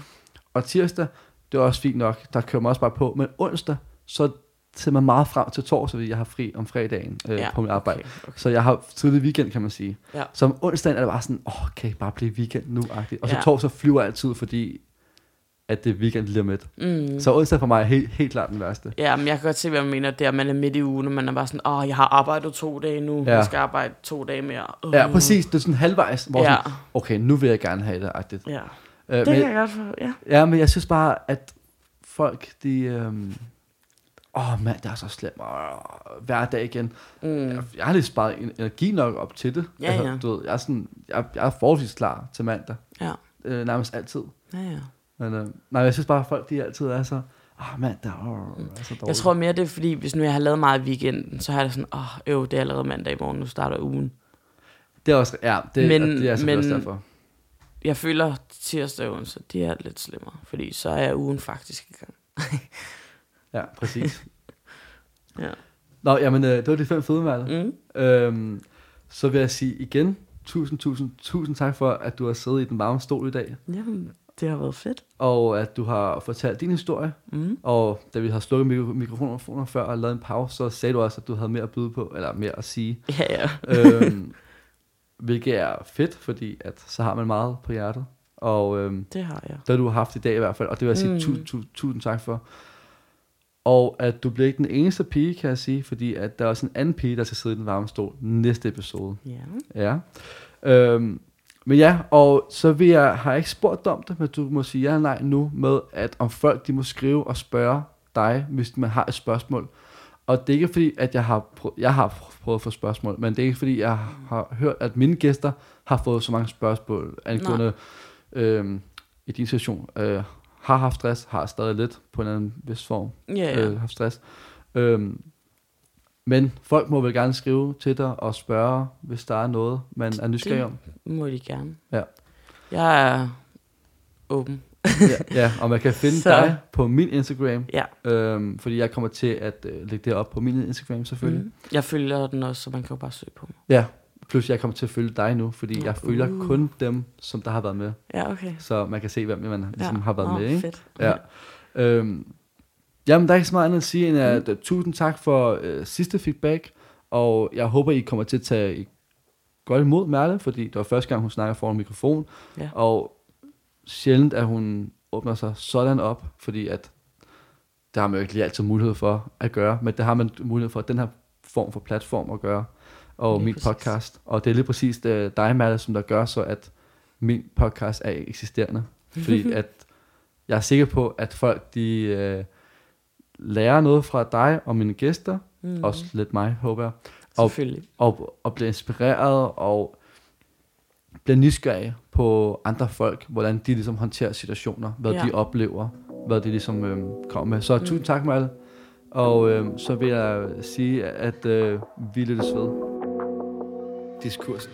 Og tirsdag, det er også fint nok. Der kører man også bare på. Men onsdag, så ser man meget frem til torsdag, fordi jeg har fri om fredagen øh, ja, på mit arbejde. Okay, okay. Så jeg har tidlig weekend, kan man sige. Ja. Så om onsdagen er det bare sådan, åh, kan I bare blive weekend nu? -agtigt. Og så Ja. torsdag flyver jeg altid, fordi at det er weekend lige om lidt. Mm. Så onsdag for mig er helt, helt klart den værste. Ja, men jeg kan godt se, hvad man mener. Det er, at man er midt i ugen, og man er bare sådan, åh, jeg har arbejdet to dage nu, Ja. jeg skal arbejde to dage mere. Uh. Ja, præcis. Det er sådan halvvejs, hvor Ja, sådan, okay, nu vil jeg gerne have det. -agtigt. ja. Øh, Det men, kan jeg godt for, ja. Ja, men jeg synes bare, at folk, de... Øhm, åh oh, mand, det er så slemt, oh, hver dag igen. Mm. Jeg, jeg har lige sparet en- energi nok op til det. Ja, ja. Du ved, jeg, er sådan, jeg, jeg er forholdsvis klar til mandag, Ja, øh, nærmest altid. ja, ja. Men øh, nej, jeg synes bare, at folk de altid er så, ah mandag, åh, oh, er så dårligt. Jeg tror mere, det er fordi, hvis nu jeg har lavet meget i weekenden, så har jeg det sådan, åh, oh, øv, det er allerede mandag i morgen, nu starter ugen. det er også, ja, det, Men- det er men- også derfor. Jeg føler tirsdag og onsdag, de er lidt slemmere, fordi så er ugen faktisk i gang. Ja, præcis. Ja. Nå, jamen, øh, det var de fem fødevarer. Mm. Øhm, så vil jeg sige igen, tusind, tusind, tusind tak for, at du har siddet i den varme stol i dag, Jamen, det har været fedt. og at du har fortalt din historie. Mm. Og da vi har slukket mikro- mikrofoner før og lavet en pause, så sagde du også, at du havde mere at byde på, eller mere at sige. Ja, ja. øhm, hvilket er fedt, fordi at så har man meget på hjertet. Og øhm, Det har jeg. det har du haft i dag i hvert fald, og det vil jeg sige Mm. tusind, tusind, tusind tak for. Og at du bliver ikke den eneste pige, kan jeg sige, fordi at der er også en anden pige, der skal sidde i den varme stol næste episode. Ja. Ja. Øhm, men ja, og så vil jeg, har jeg ikke spurgt om det, men du må sige ja eller nej nu med, at om folk de må skrive og spørge dig, hvis man har et spørgsmål. Og det er ikke fordi, at jeg har, prøvet, jeg har prøvet at få spørgsmål, men det er ikke fordi, jeg har hørt, at mine gæster har fået så mange spørgsmål angående øhm, i din situation. Øh, har haft stress, har stadig lidt på en anden vis form Ja, ja. øh, haft stress. Øhm, men folk må vel gerne skrive til dig og spørge, hvis der er noget, man er nysgerrig Det- om. Må de gerne. Ja. Jeg er åben. ja, ja, og man kan finde Så- dig på min Instagram, Ja. øhm, fordi jeg kommer til at øh, lægge det op på min Instagram selvfølgelig. Mm. Jeg følger den også, så man kan jo bare søge på mig. Ja, plus jeg kommer til at følge dig nu, fordi jeg følger Uh. kun dem, som der har været med, Ja, okay. så man kan se, hvem man ligesom ja. har været Nå, med. Ikke? Fedt. Ja. Øhm, jamen, der er ikke så meget andet at sige, end at mm. tusind tak for øh, sidste feedback, og jeg håber, I kommer til at tage godt imod Merle, fordi det var første gang, hun snakker foran mikrofon, Ja. og sjældent, at hun åbner sig sådan op, fordi at det har man jo ikke lige altid mulighed for at gøre, men det har man mulighed for, den her form for platform at gøre, og Lige min præcis. podcast. Og det er lige præcis det, dig, Merle, som der gør så, at min podcast er eksisterende. Fordi at jeg er sikker på, at folk de lærer noget fra dig og mine gæster, Mm. også lidt mig, håber jeg, og, og, og bliver inspireret og bliver nysgerrige på andre folk, hvordan de ligesom håndterer situationer, hvad Ja. de oplever, hvad de ligesom øh, kommer med. Så mm. tusind tak, Mal. Og øh, så vil jeg sige, at øh, vi lyttes ved. Diskursen.